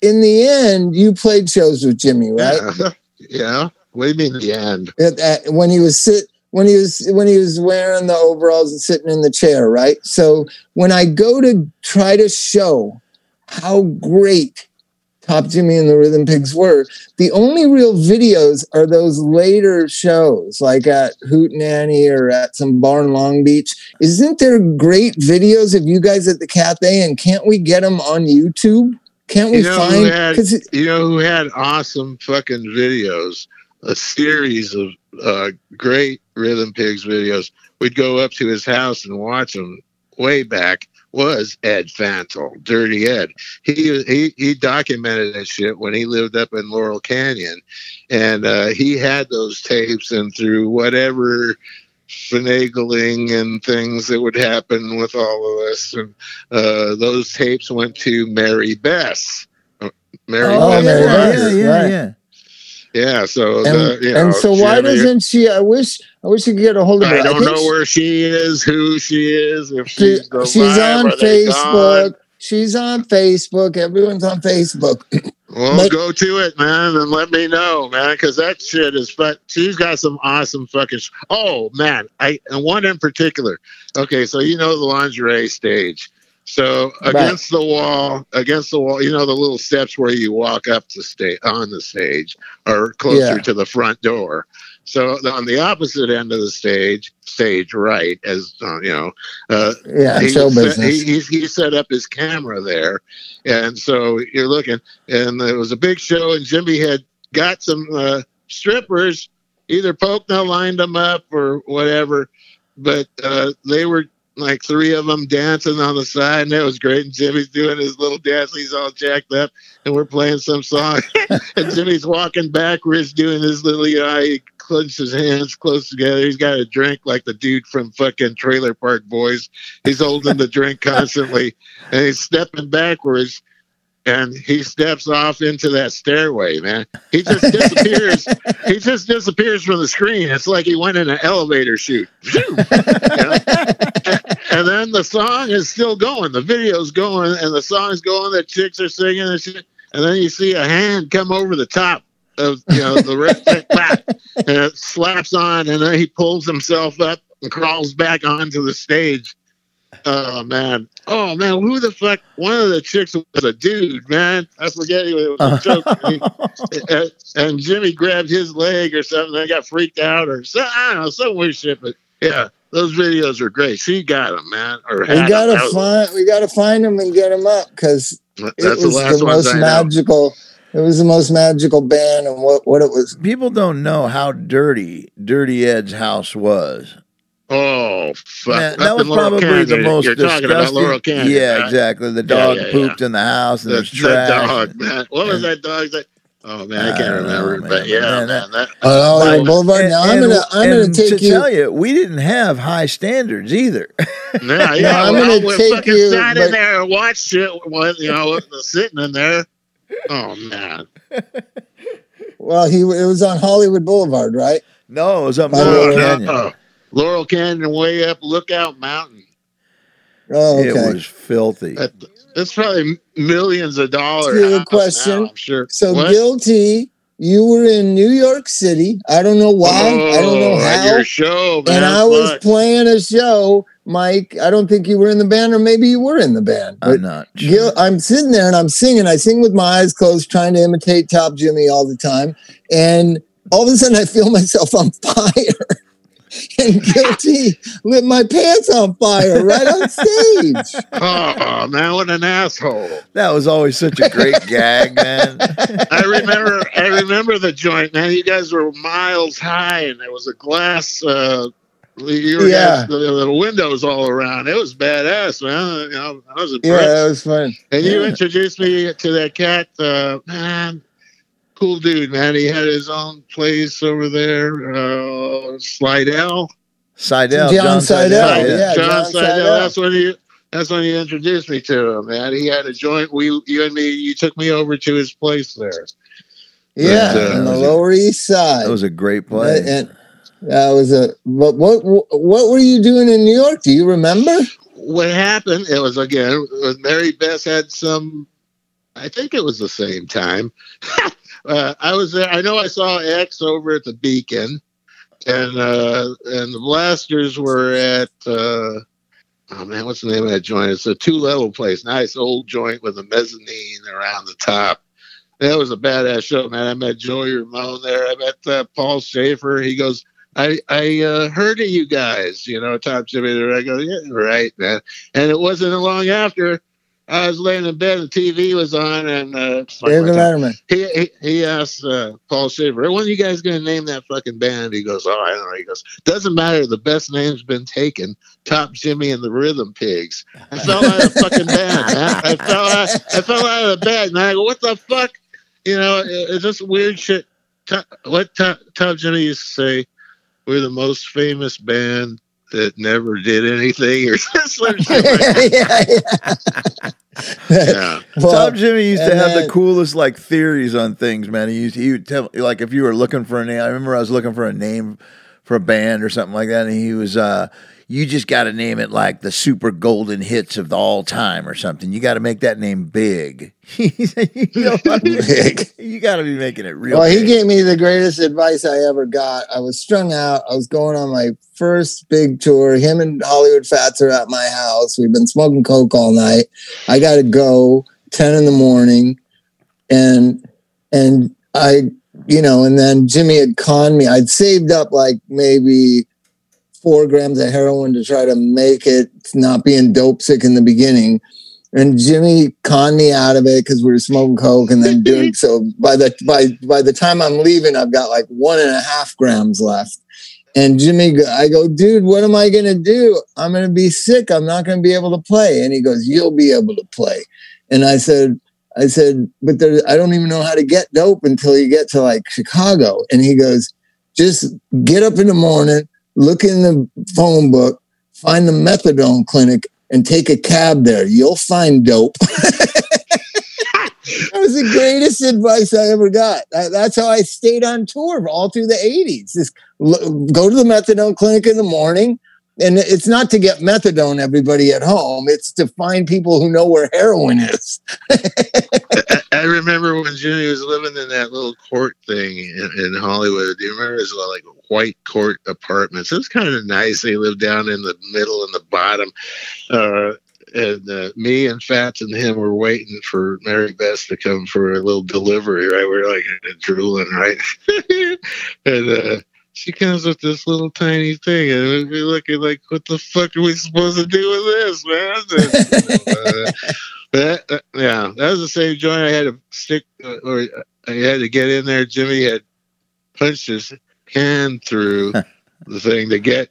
in the end, you played shows with Jimmy, right? Yeah. yeah. What do you mean the end? At, at, when he was sit. When he was when he was wearing the overalls and sitting in the chair, right? So when I go to try to show how great Top Jimmy and the Rhythm Pigs were. The only real videos are those later shows, like at Hoot Nanny or at some bar in Long Beach. Isn't there great videos of you guys at the cafe? And can't we get them on YouTube? Can't we You know, find? had, it- you know who had awesome fucking videos? A series of uh, great Rhythm Pigs videos. We'd go up to his house and watch them way back. Was Ed Fantle, Dirty Ed? He he he documented that shit when he lived up in Laurel Canyon, and uh, he had those tapes. And through whatever finagling and things that would happen with all of us, and uh, those tapes went to Mary Bess. Uh, Mary Oh, yeah, Bess Mary yeah, yeah, yeah. Yeah, so and, the, you know, and so why doesn't she? I wish I wish you could get a hold of her. I don't think know she- where she is, who she is, if She, she's alive, she's on Facebook. She's on Facebook. Everyone's on Facebook. Well, But- go to it, man, and let me know, man, because that shit is. But she's got some awesome fucking. Sh- oh man, I and one in particular. Okay, so you know the lingerie stage. So Right. against the wall, against the wall, you know the little steps where you walk up the stage on the stage, or closer Yeah. to the front door. So on the opposite end of the stage, stage right, as uh, you know, uh, Yeah, he, show set, business. he, he, he set up his camera there, and so you're looking, and it was a big show, and Jimmy had got some uh, strippers, either Pocono lined them up or whatever, but uh, they were like three of them dancing on the side, and it was great. And Jimmy's doing his little dance, he's all jacked up, and we're playing some song, and Jimmy's walking backwards doing his little, you know, he clenched his hands close together. He's got a drink like the dude from fucking Trailer Park Boys. He's holding the drink constantly, and he's stepping backwards. And he steps off into that stairway, man. He just disappears. he just disappears from the screen. It's like he went in an elevator chute. You know? and then the song is still going. The video's going, and the song's going. The chicks are singing and shit. And then you see a hand come over the top of you know the red clap, and it slaps on, and then he pulls himself up and crawls back onto the stage. Oh man! Oh man! Who the fuck? One of the chicks was a dude, man. I forget he was a joke. And, and Jimmy grabbed his leg or something. I got freaked out or so, I don't know some weird shit. But yeah, those videos are great. She got them, man. Or we gotta That was- find. We gotta find them and get them up because it That's the was last the ones most I know. magical. It was the most magical band, and what what it was. People don't know how dirty Dirty Ed's house was. Oh fuck! Man, that was probably Canyon. the most You're talking about disgusting. Laurel Canyon. yeah, right? exactly. The dog yeah, pooped in the house, and The, there's the trash. dog, man. What was that dog's name? Oh man, I I can't don't know, remember. man, but yeah, man, man, that, uh, oh, On Hollywood Like, Boulevard. and- now I'm and- gonna I'm gonna and take to you. tell you, we didn't have high standards either. yeah, yeah. I'm well, gonna we take fucking you, sat but- in there and watched it. With, you know, sitting in there. Oh man. Well, he it was on Hollywood Boulevard, right? no, it was up Oh, Laurel no, Canyon. no. Laurel Canyon, way up Lookout Mountain. Oh, okay. It was filthy. That, that's probably millions of dollars. Here's a question. now, I'm sure. So What? guilty. You were in New York City. I don't know why. I don't know Oh, how. Your show, man. and I was Fuck. playing a show, Mike. I don't think you were in the band, or maybe you were in the band. I'm But not Gil. I'm sitting there and I'm singing. I sing with my eyes closed, trying to imitate Top Jimmy all the time. And all of a sudden, I feel myself on fire. and guilty lit my pants on fire right on stage. Oh man, what an asshole! That was always such a great gag, man. I remember, I remember the joint, man. You guys were miles high, and there was a glass. Uh, you Yeah. guys, the, the windows all around. It was badass, man. You know, I was Yeah, impressed. that was fun. and you introduced me to that cat, uh, man. Cool dude, man. He had his own place over there, uh, Slidell. Seidel, John John, Seidel. Seidel, yeah. yeah. John, John Seidel. Seidel. That's when he. That's when you introduced me to him, man. He had a joint. We, you and me, you took me over to his place there. Yeah, But, uh, on the Lower East Side. That was a great play. And that was a. But what what were you doing in New York? Do you remember? What happened? It was again. Mary Beth had some. I think it was the same time. uh, I was there. I know I saw X over at the Beacon, and uh, and the Blasters were at. Uh, oh man, what's the name of that joint? It's a two level place, nice old joint with a mezzanine around the top. that was a badass show, man. I met Joey Ramone there. I met uh, Paul Shaffer. He goes, I I uh, heard of you guys, you know, Top Jimmy. I go, yeah, right, man. And it wasn't long after I was laying in bed, and the TV was on, and uh, David Letterman. He he, he asked uh, Paul Shaffer, "When are you guys going to name that fucking band?" He goes, "Oh, I don't know." He goes, "Doesn't matter. The best name's been taken. Top Jimmy and the Rhythm Pigs." I fell out of fucking bed. Man. I fell out. I fell out of the bed, and I go, "What the fuck?" You know, it's just weird shit. Top, what Top, Top Jimmy used to say, "We're the most famous band." That never did anything, or some shit like that. yeah, yeah. Yeah. Well, Top Jimmy used to and have the coolest like theories on things, man. He used he would tell like if you were looking for a name. I remember I was looking for a name for a band or something like that, and he was uh you just got to name it like the super golden hits of all time or something. You got to make that name big. You Big. You got to be making it real. Well, he gave me the greatest advice I ever got. I was strung out. I was going on my first big tour. Him and Hollywood Fats are at my house. We've been smoking coke all night. I got to go ten in the morning, and and I, you know, and then Jimmy had conned me. I'd saved up like maybe four grams of heroin to try to make it not being dope sick in the beginning. And Jimmy conned me out of it because we were smoking coke and then doing so. By the by, by the time I'm leaving, I've got like one and a half grams left. And Jimmy, I go, dude, what am I gonna do? I'm gonna be sick. I'm not gonna be able to play. And he goes, you'll be able to play. And I said, I said, but there, I don't even know how to get dope until you get to like Chicago. And he goes, just get up in the morning, look in the phone book, find the methadone clinic, and take a cab there. You'll find dope. that was the greatest advice I ever got. That's how I stayed on tour all through the 80s. Just go to the methadone clinic in the morning. And it's not to get methadone everybody at home. It's to find people who know where heroin is. I, remember when Jimmy was living in that little court thing in, in Hollywood. Do you remember? Was like white court apartments. It was kind of nice. They lived down in the middle and the bottom. Uh, and uh, me and Fats and him were waiting for Mary Beth to come for a little delivery, right? We are like drooling, right? and uh, she comes with this little tiny thing, and we're looking like, what the fuck are we supposed to do with this, man? Uh, that, that- yeah, that was the same joint. I had to stick, uh, or I had to get in there. Jimmy had punched his hand through the thing to get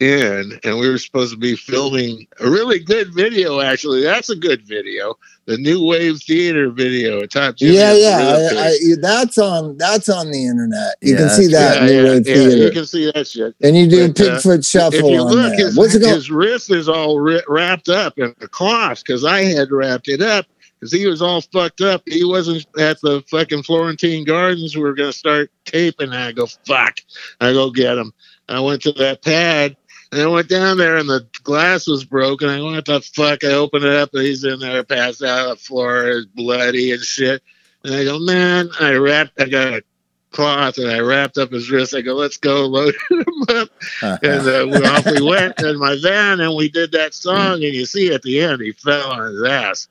in, and we were supposed to be filming a really good video. Actually, that's a good video. The New Wave Theater video. at Top Jimmy yeah, yeah. I, I, that's on that's on the internet. You Yeah, can see that yeah, New yeah, Wave yeah, Theater. you can see that shit. and you do But, uh, Shuffle if you look, there. his, What's it called? his wrist is all ri wrapped up in a cloth because I had wrapped it up because he was all fucked up. He wasn't at the fucking Florentine Gardens. We were going to start taping. And I go, fuck. I go get him. I went to that pad and I went down there and the glass was broken. I went, what the fuck? I opened it up and he's in there, passed out on the floor, is bloody and shit. And I go, man, I wrapped, I got a cloth and I wrapped up his wrist. I go, let's go, load him up and uh, we off we went in my van and we did that song and you see at the end he fell on his ass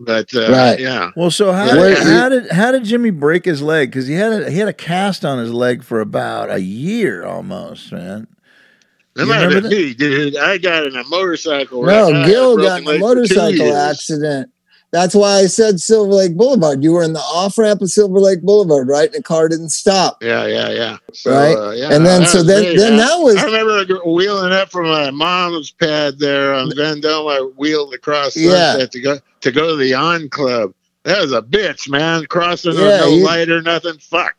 but uh, Right. yeah Well, so how, Where- did, how did how did Jimmy break his leg? Because he had a, he had a cast on his leg for about a year almost, man. That might have remember been me dude i got in a motorcycle No. I had Gil got in a leg for two motorcycle accident. That's why I said Silver Lake Boulevard. You were in the off ramp of Silver Lake Boulevard, right? And the car didn't stop. yeah yeah yeah so, Right. uh, yeah, and then, so then, me, then man. that was I remember wheeling up from my mom's pad there on Vendome. I wheeled across Yeah. To go to go to the On Club. That was a bitch, man. Crossing Yeah, no you- light or nothing. Fuck.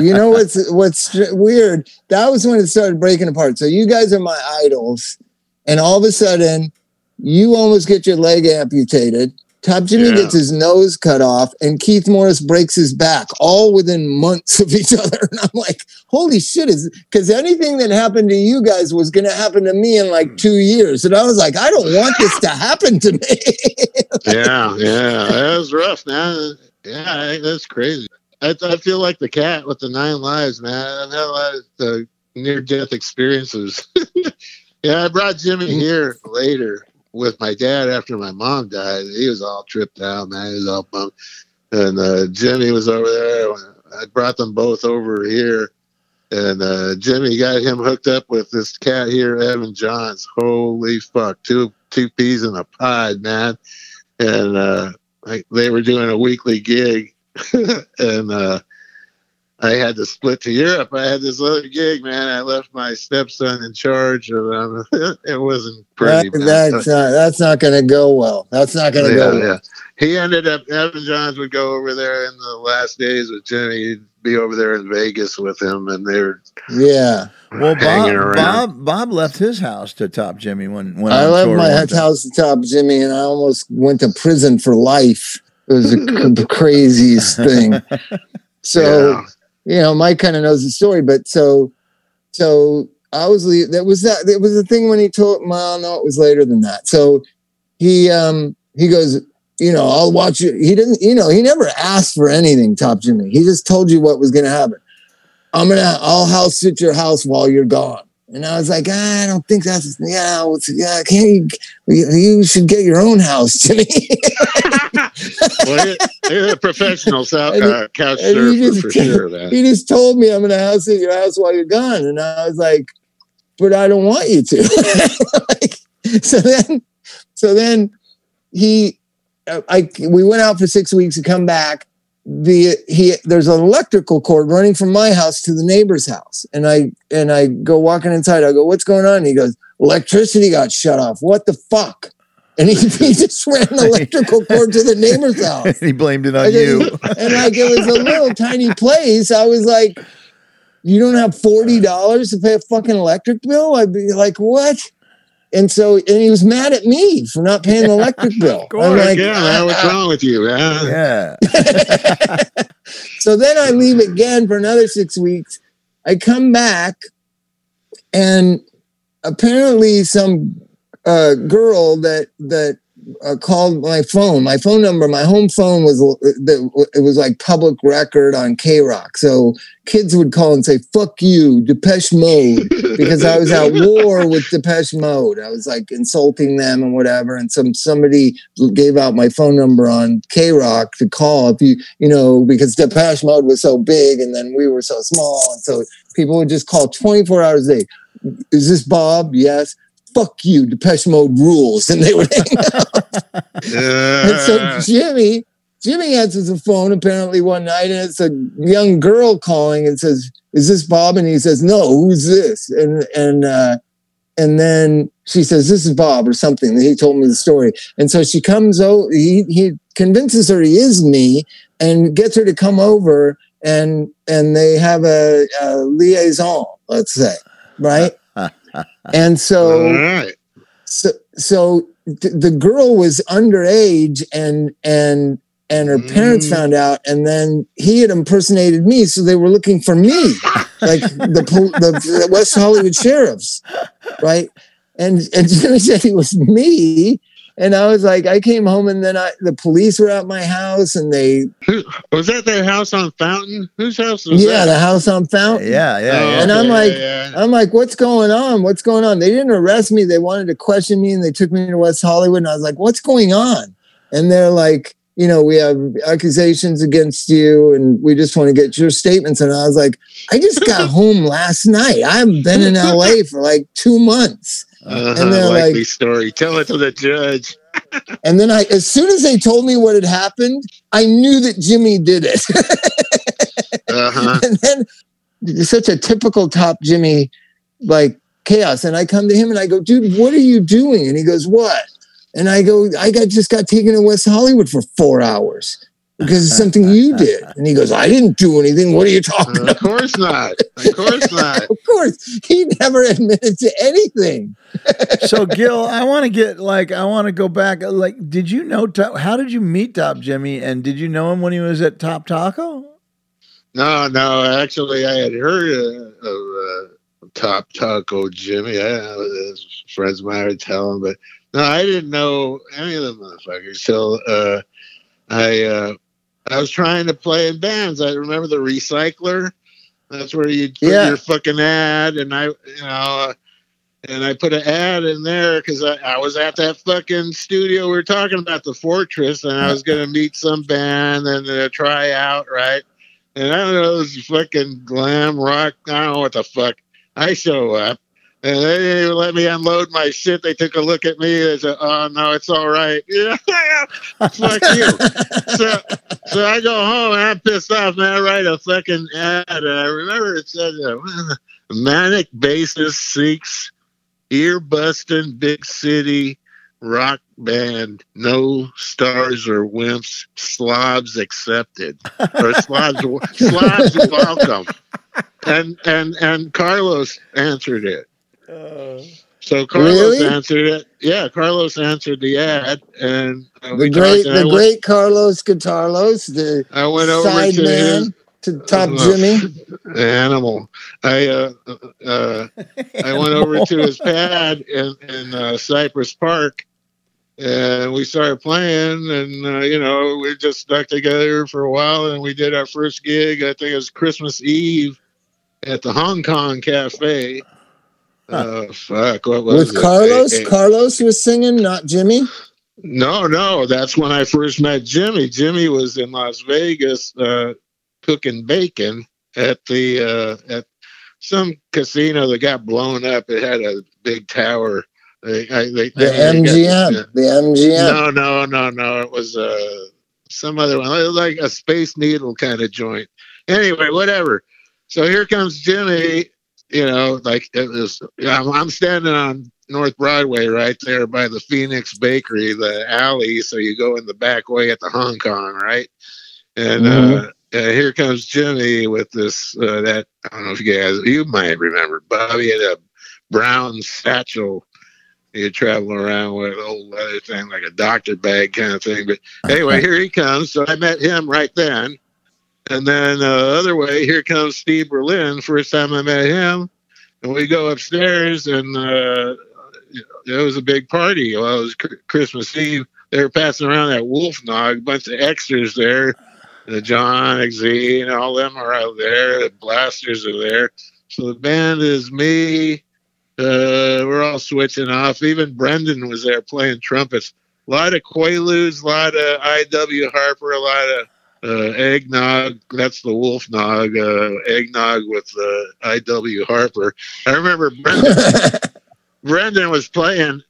You know what's what's weird? That was when it started breaking apart. So you guys are my idols, and all of a sudden, you almost get your leg amputated. Top Jimmy Yeah. gets his nose cut off, and Keith Morris breaks his back, all within months of each other. And I'm like, holy shit! Is because anything that happened to you guys was going to happen to me in like two years, and I was like, I don't want this to happen to me. yeah, yeah, that was rough, man. Yeah, that's crazy. I, I feel like the cat with the nine lives, man. I've had a lot of near death experiences. yeah, I brought Jimmy here later with my dad after my mom died. He was all tripped out, man. He was all bummed. and uh, Jimmy was over there. I brought them both over here, and uh, Jimmy got him hooked up with this cat here, Evan Johns. Holy fuck, two two peas in a pod, man. And uh, I, they were doing a weekly gig, and uh, I had to split to Europe. I had this other gig, man. I left my stepson in charge of them. it wasn't pretty. That- that's not, that's not going to go well. That's not going to yeah, go. well. yeah. He ended up Evan Johns would go over there in the last days with Jimmy. He'd be over there in Vegas with him, and they were Yeah. Well, Bob. Bob Bob left his house to top Jimmy when when I left my house to top Jimmy, and I almost went to prison for life. It was the craziest thing. So yeah. you know, Mike kind of knows the story, but so so I was le- that was that it was the thing when he told well, no, it was later than that. So he um he goes, you know, I'll watch you. He didn't, you know, he never asked for anything, Top Jimmy. He just told you what was gonna happen. I'm gonna I'll house sit your house while you're gone. And I was like, ah, I don't think that's yeah, yeah, can't you, you should get your own house, Jimmy. well, he, he's a professional And uh, couch and surfer just- for sure, man. he just told me I'm gonna house at your house while you're gone, and I was like, but I don't want you to. Like, so then, so then he, uh, I we went out for six weeks to come back. The he there's an electrical cord running from my house to the neighbor's house, and I and I go walking inside. I go, what's going on? And he goes, electricity got shut off. What the fuck? And he, he just ran the electrical cord to the neighbor's house he blamed it on go, you. and like it was a little tiny place. I was like, you don't have forty dollars to pay a fucking electric bill? I'd be like, what? And so, and he was mad at me for not paying the electric bill. course, I'm like, yeah, man, what's "Ah." wrong with you, man? yeah. so then I leave again for another six weeks. I come back, and apparently some uh, girl that that uh, called my phone. My phone number, my home phone was that it was like public record on KROQ. So kids would call and say "fuck you," Depeche Mode, because I was at war with Depeche Mode. I was like insulting them and whatever. And some somebody gave out my phone number on KROQ to call if you you know because Depeche Mode was so big and then we were so small, and so people would just call twenty four hours a day. Is this Bob? Yes. Fuck you, Depeche Mode rules, and they would hang up. And so Jimmy, Jimmy answers the phone apparently one night, and it's a young girl calling and says, "Is this Bob?" And he says, "No, who's this?" And and uh, and then she says, "This is Bob" or something. He told me the story, and so she comes over. He he convinces her he is me, and gets her to come over, and and they have a, a liaison, let's say, right? And so all right. so so th- the girl was underage and and and her parents Mm. found out and then he had impersonated me so they were looking for me like the, pol- the the west hollywood sheriffs right and and jimmy said it was me and i was like i came home and then i the police were at my house and they Was that their house on Fountain? Whose house was yeah that? the house on fountain Yeah, yeah, Oh, yeah. And I'm like- yeah, yeah. I'm like, what's going on? What's going on? They didn't arrest me. They wanted to question me and they took me to West Hollywood. And I was like, what's going on? And they're like, you know, we have accusations against you and we just want to get your statements. And I was like, I just got home last night. I haven't been in LA for like two months. Uh-huh, and they're likely like- story. Tell it to the judge. And then I, as soon as they told me what had happened, I knew that Jimmy did it. Uh-huh. and then such a typical top Jimmy like chaos. And I come to him and I go, dude, what are you doing? And he goes, what? And I go, I got just got taken to West Hollywood for four hours because it's something you did. And he goes, I didn't do anything. What are you talking about? of course not. Of course not. Of course, he never admitted to anything. so Gil, I want to get like I want to go back. Like, did you know? Top, how did you meet Top Jimmy? And did you know him when he was at Top Taco? No, no. Actually, I had heard uh, of uh, Top Taco Jimmy. I, uh, friends of mine would tell him, but no, I didn't know any of the motherfuckers. So uh, I uh, I was trying to play in bands. I remember the Recycler. That's where you put Yeah. your fucking ad, and I, you know, uh, and I put an ad in there because I, I was at that fucking studio we were talking about, the Fortress, and I was gonna meet some band and uh, try out, right? And I don't know, this fucking glam rock. I don't know what the fuck. I show up, and they didn't even let me unload my shit. They took a look at me. They said, "Oh no, it's all right." Yeah, fuck you. So, so I go home and I'm pissed off, man. I write a fucking ad. I remember it said, uh, "Manic bassist seeks ear busting big city rock band. No stars or wimps. Slobs accepted, or slobs slobs welcome." And and and Carlos answered it. So Carlos Really? answered it. Yeah, Carlos answered the ad, and uh, The great, and I the went- great Carlos Guitarlos, the I went over side to man his to Top uh, Jimmy. animal. I uh, uh, I went over to his pad in in uh, Cypress Park, and we started playing, and uh, you know we just stuck together for a while, and we did our first gig. I think it was Christmas Eve at the Hong Kong Cafe. Uh, fuck, what was With it? Carlos, Eh, eh, Carlos was singing, not Jimmy. no, no, that's when I first met Jimmy. Jimmy was in Las Vegas uh, cooking bacon at the uh, at some casino that got blown up. It had a big tower. They, I, they, The they got- MGM, the MGM. No, no, no, no. It was uh, some other one, It was like a Space Needle kind of joint. Anyway, whatever. So here comes Jimmy. You know, like it was. I'm, I'm standing on North Broadway right there by the Phoenix Bakery, the alley. So you go in the back way at the Hong Kong, right? And uh, uh, here comes Jimmy with this. Uh, that I don't know if you guys, you might remember. Bobby had a brown satchel. You travel around with an old leather thing, like a doctor bag kind of thing. But anyway, here he comes. So I met him right then. And then uh, other way, here comes Steve Berlin. First time I met him, and we go upstairs, and uh, it was a big party. Well, it was Chr- Christmas Eve. They were passing around that wolf nog, a bunch of extras there. The John XZ and all them are out there. The blasters are there. So the band is me. Uh, we're all switching off. Even Brendan was there playing trumpets. A lot of Quaaludes, a lot of I.W. Harper, a lot of uh, eggnog. That's the wolf nog. Uh, eggnog with uh, I.W. Harper. I remember Brendan, Brendan was playing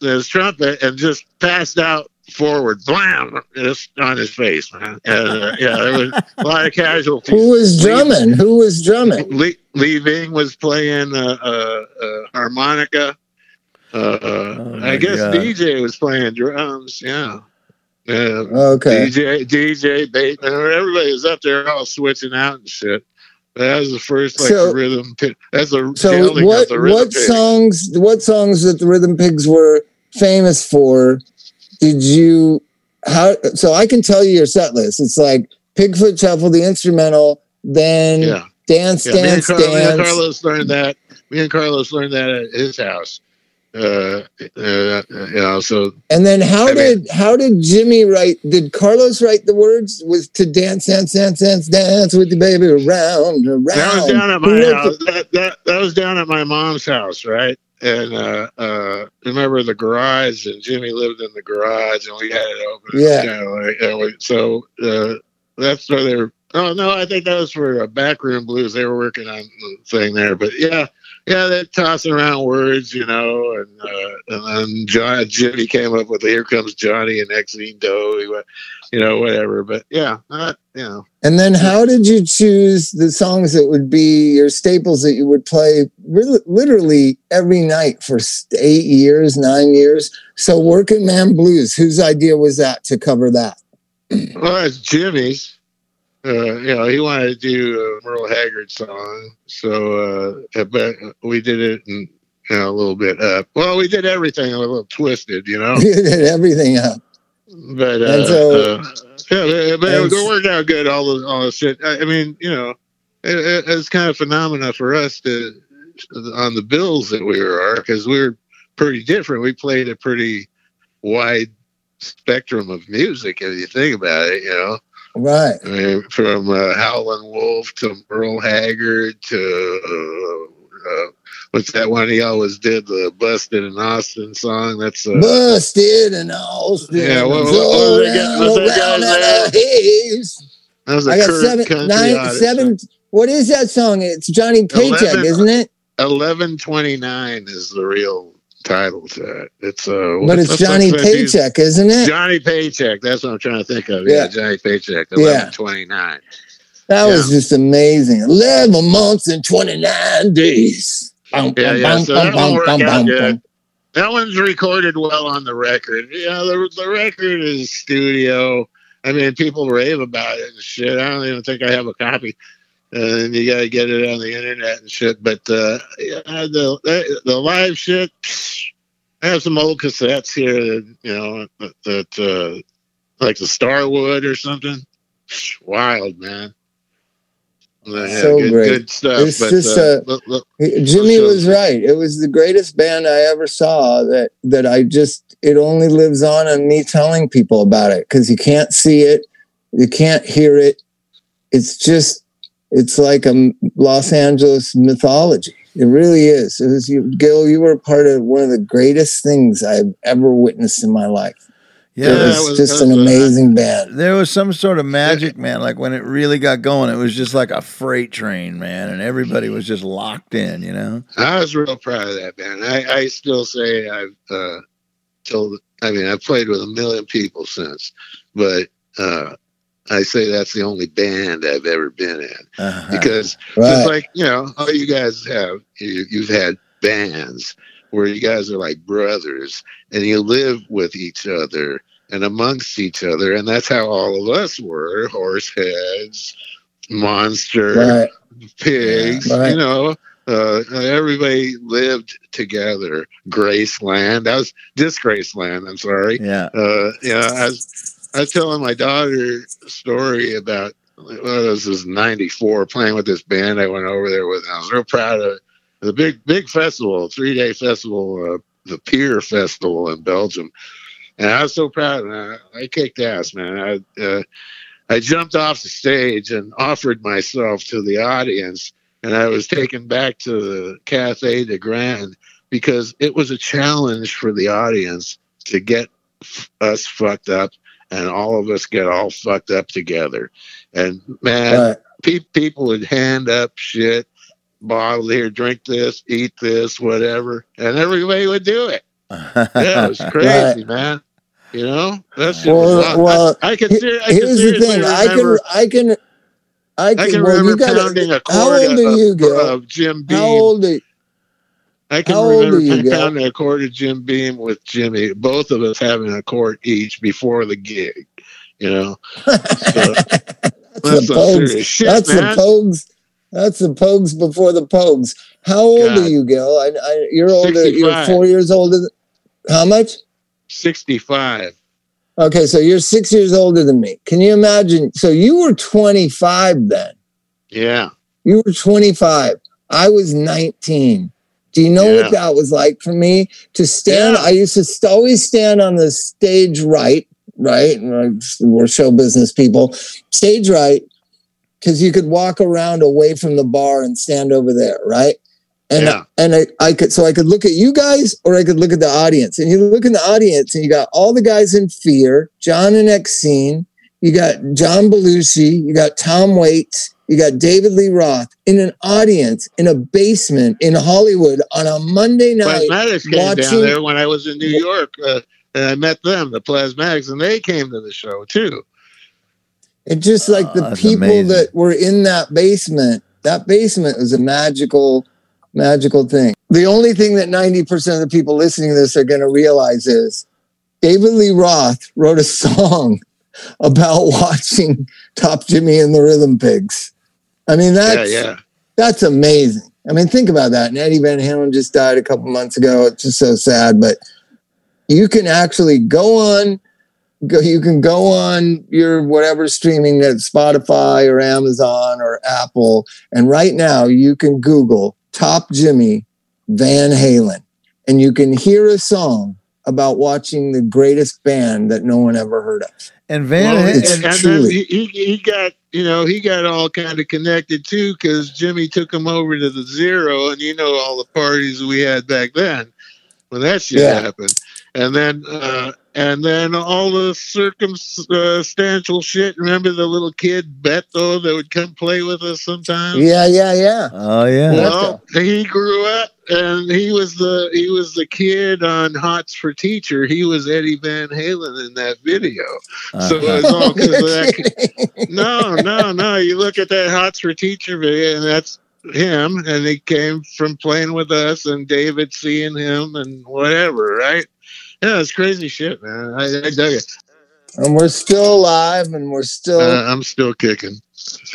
his trumpet and just passed out forward, blam, just on his face, man. And, uh, yeah, there was a lot of casualties. Who was drumming? Who was drumming? Lee, Lee Ving was playing uh, uh, uh, harmonica. Uh, uh, Oh I guess God. DJ was playing drums. Yeah. Yeah. Oh, okay. DJ, DJ, Bateman, everybody was up there all switching out and shit. That was the first like So- rhythm. That's the So what what pig. songs what songs that the Rhythm Pigs were famous for did you how so I can tell you your set list. It's like Pigfoot Shuffle, the instrumental, then Yeah. Dance yeah me, and Dance me and Dance. Carlos learned that. Me and Carlos learned that at his house. Uh, uh, you so And then how I mean- did how did Jimmy write did Carlos write the words was to dance dance dance dance dance with the baby around around That was down at my house. That, that that was down at my mom's house, right? And uh, uh, remember the garage, and Jimmy lived in the garage, and we had it open. Yeah. You know, like, and we, so uh, that's where they were. Oh no, I think that was for uh, backroom blues. They were working on the thing there, but yeah, yeah, they're tossing around words, you know, and uh, and then John Jimmy came up with "Here Comes Johnny" and Exene Doe, you know, whatever. But yeah, uh, you know. And then how did you choose the songs that would be your staples that you would play really, literally every night for eight years, nine years? So Working Man Blues, whose idea was that to cover that? Well, it's Jimmy's. Uh, you know, he wanted to do a Merle Haggard song, so uh, but we did it and you know a little bit up. Well, we did everything a little twisted, you know. we did everything up. But uh, so- uh, yeah, but it and would out good. All the all the shit. I, I mean, you know, it, it, it's kind of phenomena for us to on the bills that we were because we were pretty different. We played a pretty wide spectrum of music if you think about it. You know. Right. I mean, from uh, Howlin' Wolf to Merle Haggard to uh, uh, what's that one he always did the busted in Austin song? That's uh, Busted and Austin. Yeah, what- what- what was that guy- around, what's that in was a I got seven, nine, seven. What is that song? It's Johnny Paycheck, Eleven. isn't it? Eleven twenty nine is the real title to it. It's uh, But it's Johnny fuck's that dude's- Paycheck, isn't it? Johnny Paycheck. That's what I'm trying to think of. Yeah. Yeah, Johnny Paycheck. Yeah. Eleven twenty nine. That was just amazing. Eleven months and twenty nine days. Yeah, yeah, so that bum, one out good. That one's recorded well on the record. Yeah, the the record is studio. I mean, people rave about it and shit. I don't even think I have a copy. And you got to get it on the internet and shit. But uh, yeah, the, the the live shit. I have some old cassettes here that you know that, that uh, like the Starwood or something. Wild man. Yeah, So good, great. good stuff. It's but, just, uh, look- look- Jimmy was right. It was the greatest band I ever saw that that I just it only lives on in me telling people about it because you can't see it, you can't hear it. It's just it's like a Los Angeles mythology. It really is. It was you, Gil. You were part of one of the greatest things I've ever witnessed in my life. Yeah, it that was, was- just an was, amazing band. there was some sort of magic, man. Like when it really got going, it was just like a freight train, man, and everybody was just locked in. You know? I was real proud of that band. I, I still say I've uh, told. I mean, I've played with a million people since, but uh, I say that's the only band I've ever been in Uh-huh. because Right. just like you know, all you guys have, you, you've had bands where you guys are like brothers and you live with each other and amongst each other, and that's how all of us were: Horseheads, Monster, right. pigs, Right. you know. Uh, everybody lived together. Graceland. That was Disgraceland. I'm sorry. yeah. Uh, you know, I was, I was telling my daughter a story about well, this was '94 playing with this band I went over there with. And I was real proud of it. the big big festival, three day festival, uh, the Pier Festival in Belgium, and I was so proud. And I, I kicked ass, man. I uh, I jumped off the stage and offered myself to the audience, and I was taken back to the Cafe de Grand because it was a challenge for the audience to get us fucked up and all of us get all fucked up together. And man, Right. pe- people would hand up shit, bottle here, drink this, eat this, whatever, and everybody would do it. Yeah, it was crazy, man. You know, that's Well, well, I, I can ser- I can Here's the seriously thing. I can. I can, I can. I can well, remember you gotta- pounding a How old of, you, Gil? of Jim Beam. How old are you? I can how remember are you, Gil? pounding a of Jim Beam with Jimmy, both of us having a quart each before the gig. You know, That's that's the shit, That's man. the Pogues. That's the Pogues before the Pogues. How old God. are you, Gil? I, I, you're older. You're four years older. Than, how much? 65. Okay, so you're six years older than me. Can you imagine? So you were 25 then. Yeah. You were 25. I was 19. Do you know Yeah. what that was like for me to stand? Yeah. I used to always stand on the stage right, right? We're show business people. Stage right, because you could walk around away from the bar and stand over there, right? And Yeah. and I, I could so I could look at you guys or I could look at the audience. And you look in the audience and you got all the guys in fear, John and Exene, you got John Belushi, you got Tom Waits, you got David Lee Roth in an audience in a basement in Hollywood on a Monday night. Plasmatics came watching- down there when I was in New York. Uh, and I met them, the Plasmatics, and they came to the show too. It's just like Oh, the people amazing. that were in that basement. That basement was a magical, magical thing. The only thing that 90% of the people listening to this are going to realize is David Lee Roth wrote a song about watching Top Jimmy and the Rhythm Pigs. I mean, that's yeah, yeah. that's amazing. I mean, think about that. And Eddie Van Halen just died a couple months ago. It's just so sad, but you can actually go on, go, you can go on your whatever streaming that Spotify or Amazon or Apple, and right now you can Google Top Jimmy Van Halen, and you can hear a song about watching the greatest band that no one ever heard of. And Van Well, Halen. it's- and then he, he he got you know he got all kind of connected too because Jimmy took him over to the Zero, and you know all the parties we had back then when that shit Yeah. happened, and then uh, and then all the circumstantial shit. Remember the little kid Beto that would come play with us sometimes? Yeah, yeah, yeah. oh yeah. Well, he grew up and he was the he was the kid on Hots for Teacher. He was Eddie Van Halen in that video. So Uh-huh. it's all because of that. No, no, no. You look at that Hots for Teacher video, and that's him, and he came from playing with us, and David seeing him, and whatever, right? Yeah, it's crazy shit, man. I, I dug it. and we're still alive, and we're still. Uh, I'm still kicking.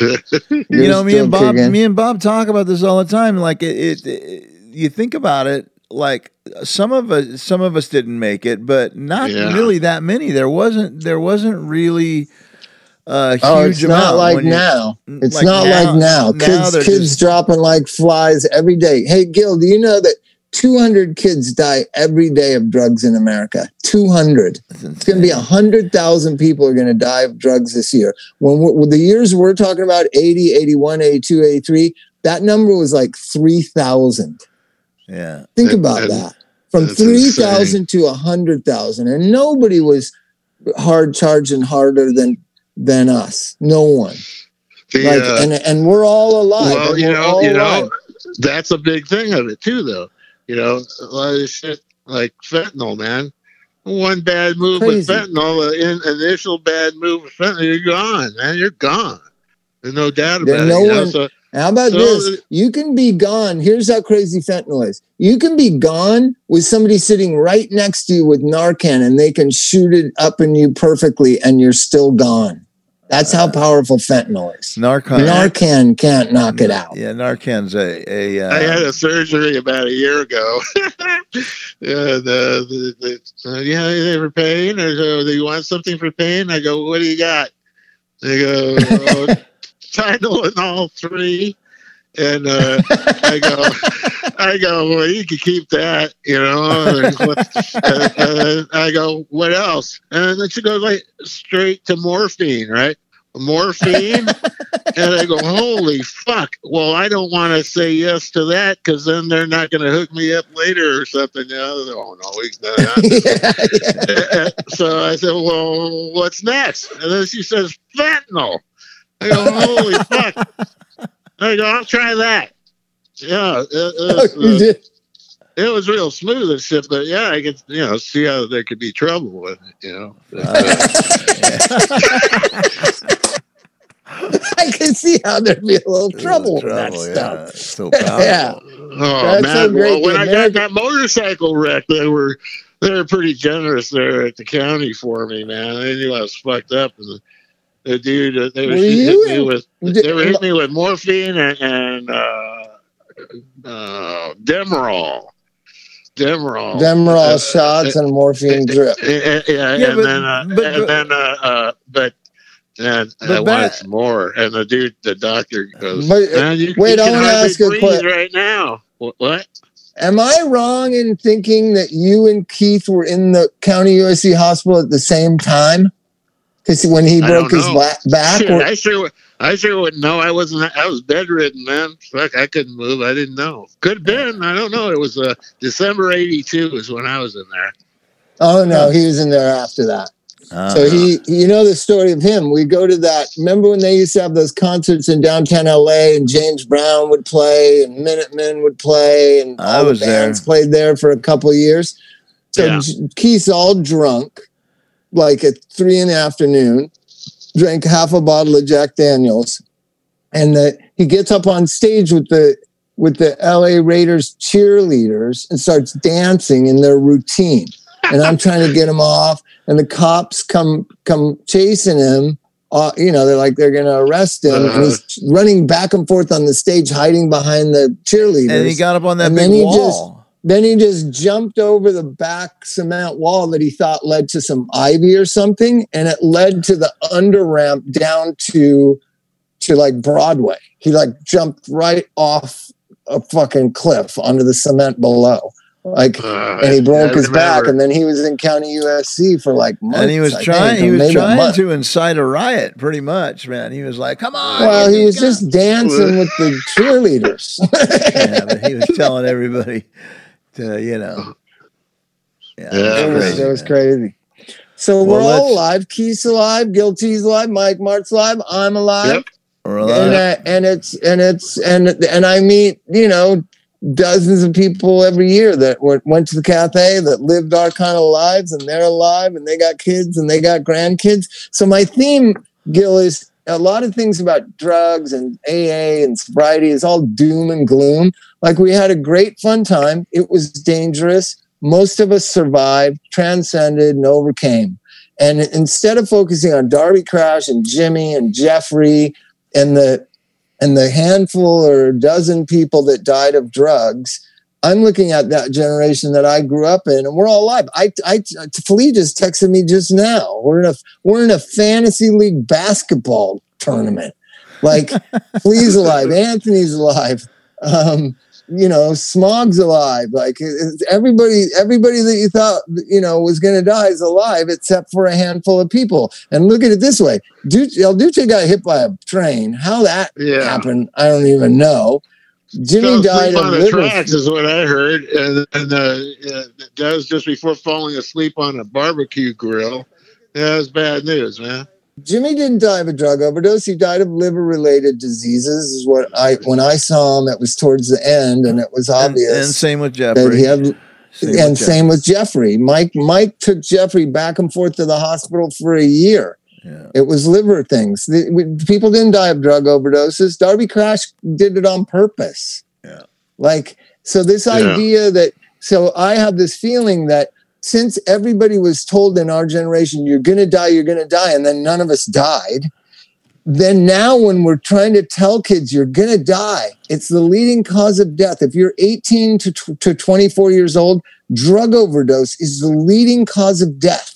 you know, me and Bob, kicking. me and Bob talk about this all the time. Like it, it, it- you think about it, like some of us, some of us didn't make it, but not Yeah. really that many. There wasn't, there wasn't really a oh, huge Oh, it's amount. not like now. It's like not now- like now. now Kids, kids just- dropping like flies every day. Hey, Gil, do you know that 200 kids die every day of drugs in America? 200. It's It's going to be 100,000 people are going to die of drugs this year. When the years we're talking about, 80, 81, 82, 83, that number was like 3,000. Yeah. Think That- about that- that. From 3,000 to 100,000. And nobody was hard charging harder than than us. No one. The, Like, uh, and, and we're all alive. well, you know, all you know, that's a big thing of it too, though. You know, a lot of shit like fentanyl, man. One bad move with fentanyl, an initial bad move with fentanyl, you're gone, man. You're gone. There's no doubt about no it. You know? one- So, How about So- this? You can be gone. Here's how crazy fentanyl is. You can be gone with somebody sitting right next to you with Narcan and they can shoot it up in you perfectly and you're still gone. That's how powerful fentanyl is. Narcan. Narcan can't knock it out. Yeah, Narcan's a, a uh, I had a surgery about a year ago. yeah, the, the, the, uh, yeah, they for pain, or uh, do you want something for pain? I go, what do you got? They go, oh, Tylenol three, and uh, I go, I go, well, you can keep that, you know. and what- uh, uh, I go, what else? And then she goes like straight to morphine, right? Morphine, and I go, holy fuck! Well, I don't want to say yes to that because then they're not going to hook me up later or something. You know? Oh no, we, no, no. yeah, so I said, well, what's next? And then she says, fentanyl. I go, holy fuck! I go, I'll try that. Yeah, it, it, You was, uh, it was real smooth and shit, but yeah, I could, you know, see how there could be trouble with it, you know. I can see how there'd be a little trouble with that Trouble, stuff. Yeah. So. Yeah. Oh That's man! so. Well, when I got that motorcycle wreck, they were they were pretty generous there at the county for me, man. They knew I was fucked up, and the, the dude uh, they were Were hitting me with Did- they were hitting me with morphine and, and uh, uh, Demerol, Demerol, Demerol Uh, shots and morphine drip. uh, uh, yeah, Yeah, and but- then uh, but- and then uh, uh, but. And But I wanted some more. And the dude, the doctor goes, But, uh, "Man, you, wait, you I wanna ask a question right now. What? what? Am I wrong in thinking that you and Keith were in the county USC hospital at the same time? Because when he broke his know. ba- back, Shit, or- I sure, I sure wouldn't know. I wasn't. I was bedridden, man. Fuck, I couldn't move. I didn't know. Could have been. I don't know. It was uh, December '82 is when I was in there. oh no, he was in there after that. Uh, So he, you know the story of him. We go to that. Remember when they used to have those concerts in downtown LA, and James Brown would play, and Minutemen would play, and I all the was there. bands played there for a couple of years. So Yeah. Keith's all drunk, like at three in the afternoon, drank half a bottle of Jack Daniels, and the, he gets up on stage with the with the LA Raiders cheerleaders and starts dancing in their routine. And I'm trying to get him off, and the cops come come chasing him. Uh, you know, they're like they're going to arrest him, and he's running back and forth on the stage, hiding behind the cheerleaders. and he got up on that And big wall. Then he just jumped over the back cement wall that he thought led to some ivy or something, and it led to the under ramp down to to like Broadway. He like jumped right off a fucking cliff onto the cement below. Like, Uh, and he broke his back, and then he was in county USC for like months. and he was I trying. think, He was trying to incite a riot, pretty much, man. He was like, "Come on!" Well, he was gotta-" just dancing with the cheerleaders. yeah, but he was telling everybody to, you know. Yeah, Yeah, it was, crazy, it was crazy. So Well, we're all alive. Keith's alive. Guilty's alive. Mike Martt's alive. I'm alive. Yep. We're and alive. uh, and it's and it's and and I meet you know dozens of people every year that went, went to the cafe that lived our kind of lives and they're alive and they got kids and they got grandkids. So my theme, Gil, is a lot of things about drugs and AA and sobriety is all doom and gloom. Like we had a great fun time. It was dangerous. Most of us survived, transcended, and overcame. And instead of focusing on Darby Crash and Jimmy and Jeffrey and the and the handful or dozen people that died of drugs, I'm looking at that generation that I grew up in, and we're all alive. I, I, Flea just texted me just now. We're in a we're in a fantasy league basketball tournament. Like Flea's alive, Anthony's alive. Um, you know, Smog's alive. Like everybody, everybody that you thought you know was going to die is alive, except for a handful of people. And look at it this way: Duce, El Duce got hit by a train. How that Yeah. happened, I don't even know. Jimmy died on the tracks, is what I heard, and, and uh, that was just before falling asleep on a barbecue grill. Yeah, was bad news, man. Jimmy didn't die of a drug overdose. He died of liver-related diseases. Is what I when I saw him, it was towards the end, and it was obvious and same with that Jeffrey. he had Same with and Jeffrey. same with Jeffrey. Mike Mike took Jeffrey back and forth to the hospital for a year. Yeah. It was liver things. The, we, people didn't die of drug overdoses. Darby Crash did it on purpose. Yeah. Like so, this Yeah. idea that so I have this feeling that since everybody was told in our generation, you're going to die, you're going to die, and then none of us died. Then now, when we're trying to tell kids you're going to die, it's the leading cause of death. If you're 18 to, tw- to 24 years old, drug overdose is the leading cause of death.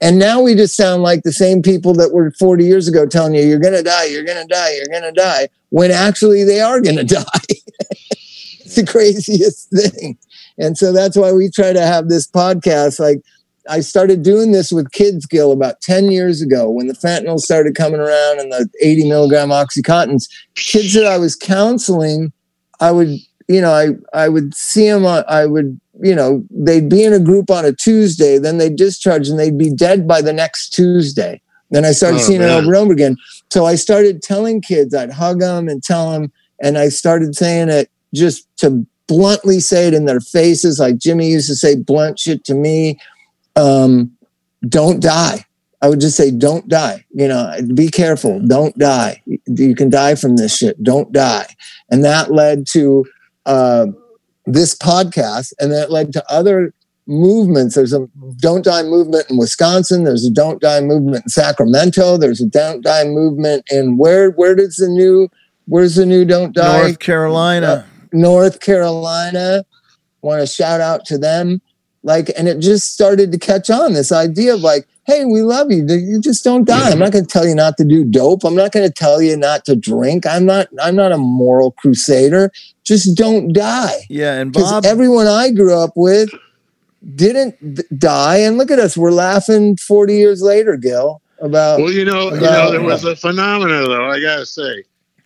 And now we just sound like the same people that were 40 years ago telling you, you're going to die, you're going to die, you're going to die, when actually they are going to die. it's the craziest thing. And so that's why we try to have this podcast. Like, I started doing this with Kids Gill about 10 years ago when the fentanyl started coming around and the 80 milligram Oxycontins. Kids that I was counseling, I would, you know, I, I would see them, on, I would, you know, they'd be in a group on a Tuesday, then they'd discharge and they'd be dead by the next Tuesday. Then I started Oh, seeing it over and over again. So I started telling kids, I'd hug them and tell them, and I started saying it just to bluntly say it in their faces, like Jimmy used to say blunt shit to me. Um, don't die. I would just say, don't die. You know, be careful. Don't die. You can die from this shit. Don't die. And that led to uh, this podcast, and that led to other movements. There's a Don't Die movement in Wisconsin. There's a Don't Die movement in Sacramento. There's a Don't Die movement in where? Where does the new? Where's the new Don't Die? North Carolina. North Carolina. Want to shout out to them. Like, and it just started to catch on this idea of like, hey, we love you. You just don't die. I'm not going to tell you not to do dope. I'm not going to tell you not to drink. I'm not. I'm not a moral crusader. Just don't die. yeah, and Because Bob. everyone I grew up with didn't d- die, and look at us. We're laughing 40 years later, Gil. About Well, you know, you know, there was a phenomenon though. I gotta say,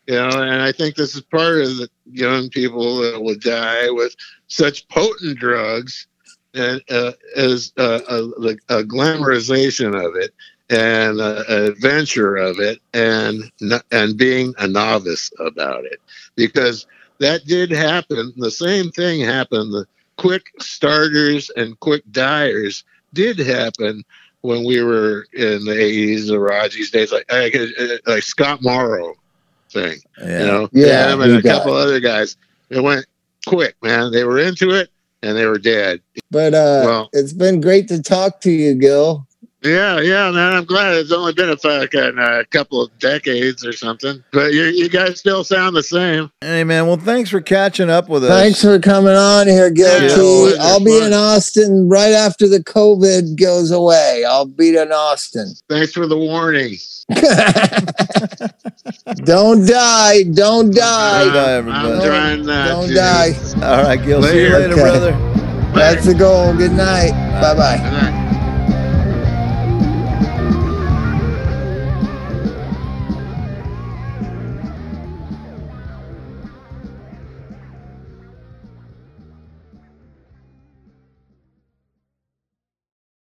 you know, and I think this is part of the young people that will die with such potent drugs, and uh, as uh, a, a glamorization of it and uh, adventure of it, and and being a novice about it, because that did happen. The same thing happened. The quick starters and quick diers did happen when we were in the 80s, the Raji's days, like like, uh, like Scott Morrow thing, yeah. you know, Yeah, him and a got couple other guys. It went quick, man. They were into it and they were dead. but uh, Well- it's been great to talk to you, Gil. Yeah, yeah, man. I'm glad it's only been a fucking uh, couple of decades or something, but you, you guys still sound the same. Hey, man. Well, thanks for catching up with us. Thanks for coming on here, Gil Yeah, I'll be fun. in Austin right after the COVID goes away. I'll be in Austin. Thanks for the warning. don't die. Don't Don't die. die, I'm trying not Don't to. die. All right, Gil. See you Later. later, Okay. brother. That's the goal. Good night. Bye bye. Good night.